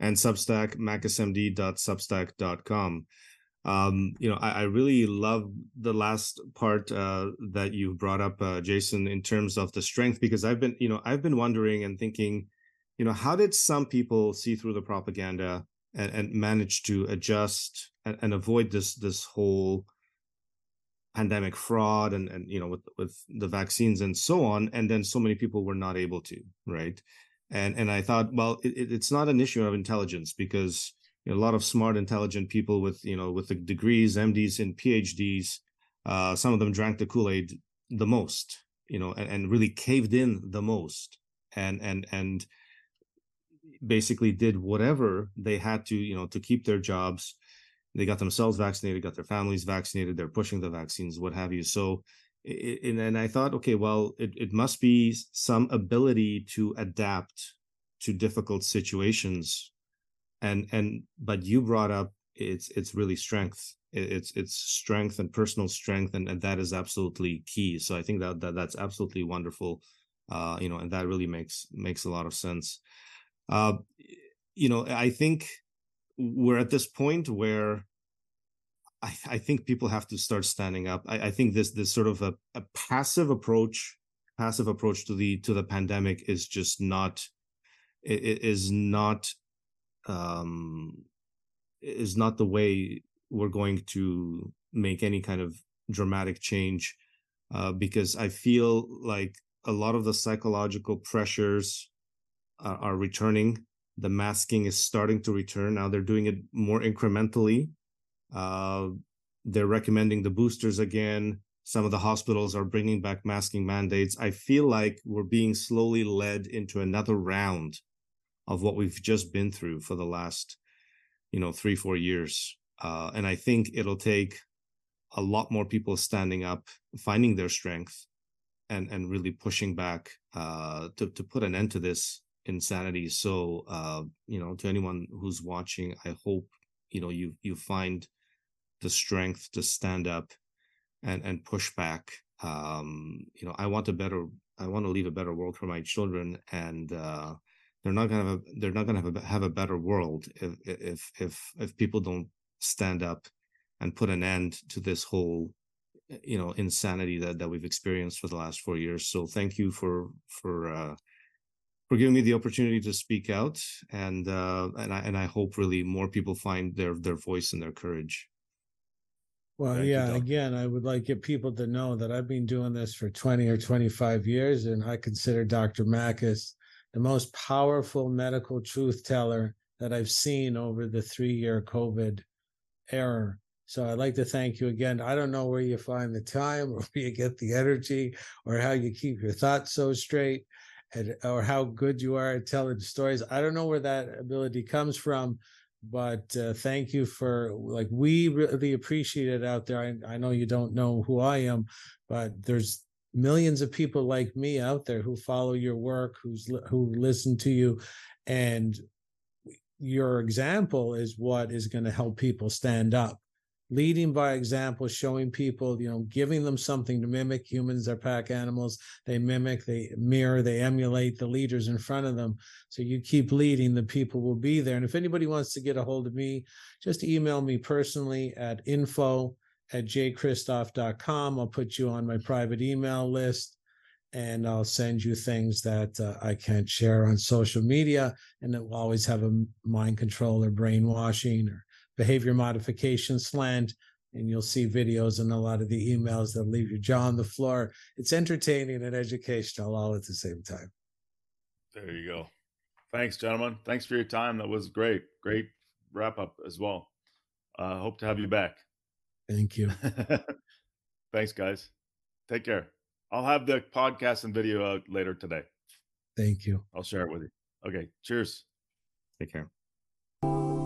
and substack makismd.substack.com um you know I, I, really love the last part uh that you brought up uh jason in terms of the strength because i've been you know i've been wondering and thinking you know how did some people see through the propaganda and, and manage to adjust and, and avoid this this whole pandemic fraud and and you know with with the vaccines and so on and then so many people were not able to right? And and i thought well it, it's not an issue of intelligence because you know, a lot of smart intelligent people with you know with the degrees mds and phds uh, some of them drank the kool-aid the most you know and, and really caved in the most and and and basically did whatever they had to you know to keep their jobs they got themselves vaccinated got their families vaccinated they're pushing the vaccines what have you. So and, and i thought okay well it, it must be some ability to adapt to difficult situations. And and but you brought up it's it's really strength. It's it's strength and personal strength and, and that is absolutely key. So i think that, that that's absolutely wonderful uh you know and that really makes makes a lot of sense. Uh you know i think we're at this point where i i think people have to start standing up i, I think this this sort of a, a passive approach passive approach to the to the pandemic is just not it, it is not um is not the way we're going to make any kind of dramatic change uh, because I feel like a lot of the psychological pressures are, are, returning. The masking is starting to return. Now they're doing it more incrementally. Uh, they're recommending the boosters again. Some of the hospitals are bringing back masking mandates. I feel like we're being slowly led into another round of what we've just been through for the last, you know, three, four years. Uh, and I think it'll take a lot more people standing up, finding their strength, and and really pushing back uh, to to put an end to this insanity. So uh, you know, to anyone who's watching, I hope you know you you find the strength to stand up and and push back. Um, you know, I want a better, I want to leave a better world for my children, and uh, they're not gonna have a, they're not gonna have a, have a better world if if if if people don't stand up and put an end to this whole you know insanity that that we've experienced for the last four years so thank you for for uh for giving me the opportunity to speak out and uh and i and i hope really more people find their their voice and their courage well thank yeah you, again i would like get people to know that i've been doing this for 20 or 25 years and i consider dr makis the most powerful medical truth teller that i've seen over the three year covid error. So I'd like to thank you again. I don't know where you find the time [LAUGHS] or where you get the energy or how you keep your thoughts so straight and, or how good you are at telling stories. I don't know where that ability comes from, but uh, thank you for like we really appreciate it out there. I, I know you don't know who I am, but there's millions of people like me out there who follow your work, who's who listen to you, and your example is what is going to help people stand up leading by example showing people you know giving them something to mimic. Humans are pack animals. They mimic they mirror they emulate the leaders in front of them. So you keep leading the people will be there. And if anybody wants to get a hold of me just email me personally at info at jchristoff.com i'll put you on my private email list and I'll send you things that uh, I can't share on social media. And it will always have a mind control or brainwashing or behavior modification slant. And you'll see videos and a lot of the emails that leave your jaw on the floor. It's entertaining and educational all at the same time. There you go. Thanks, gentlemen. Thanks for your time. That was great. Great wrap up as well. Uh, hope to have you back. Thank you. [LAUGHS] Thanks, guys. Take care. I'll have the podcast and video out later today. Thank you. I'll share it with you. Okay. Cheers. Take care.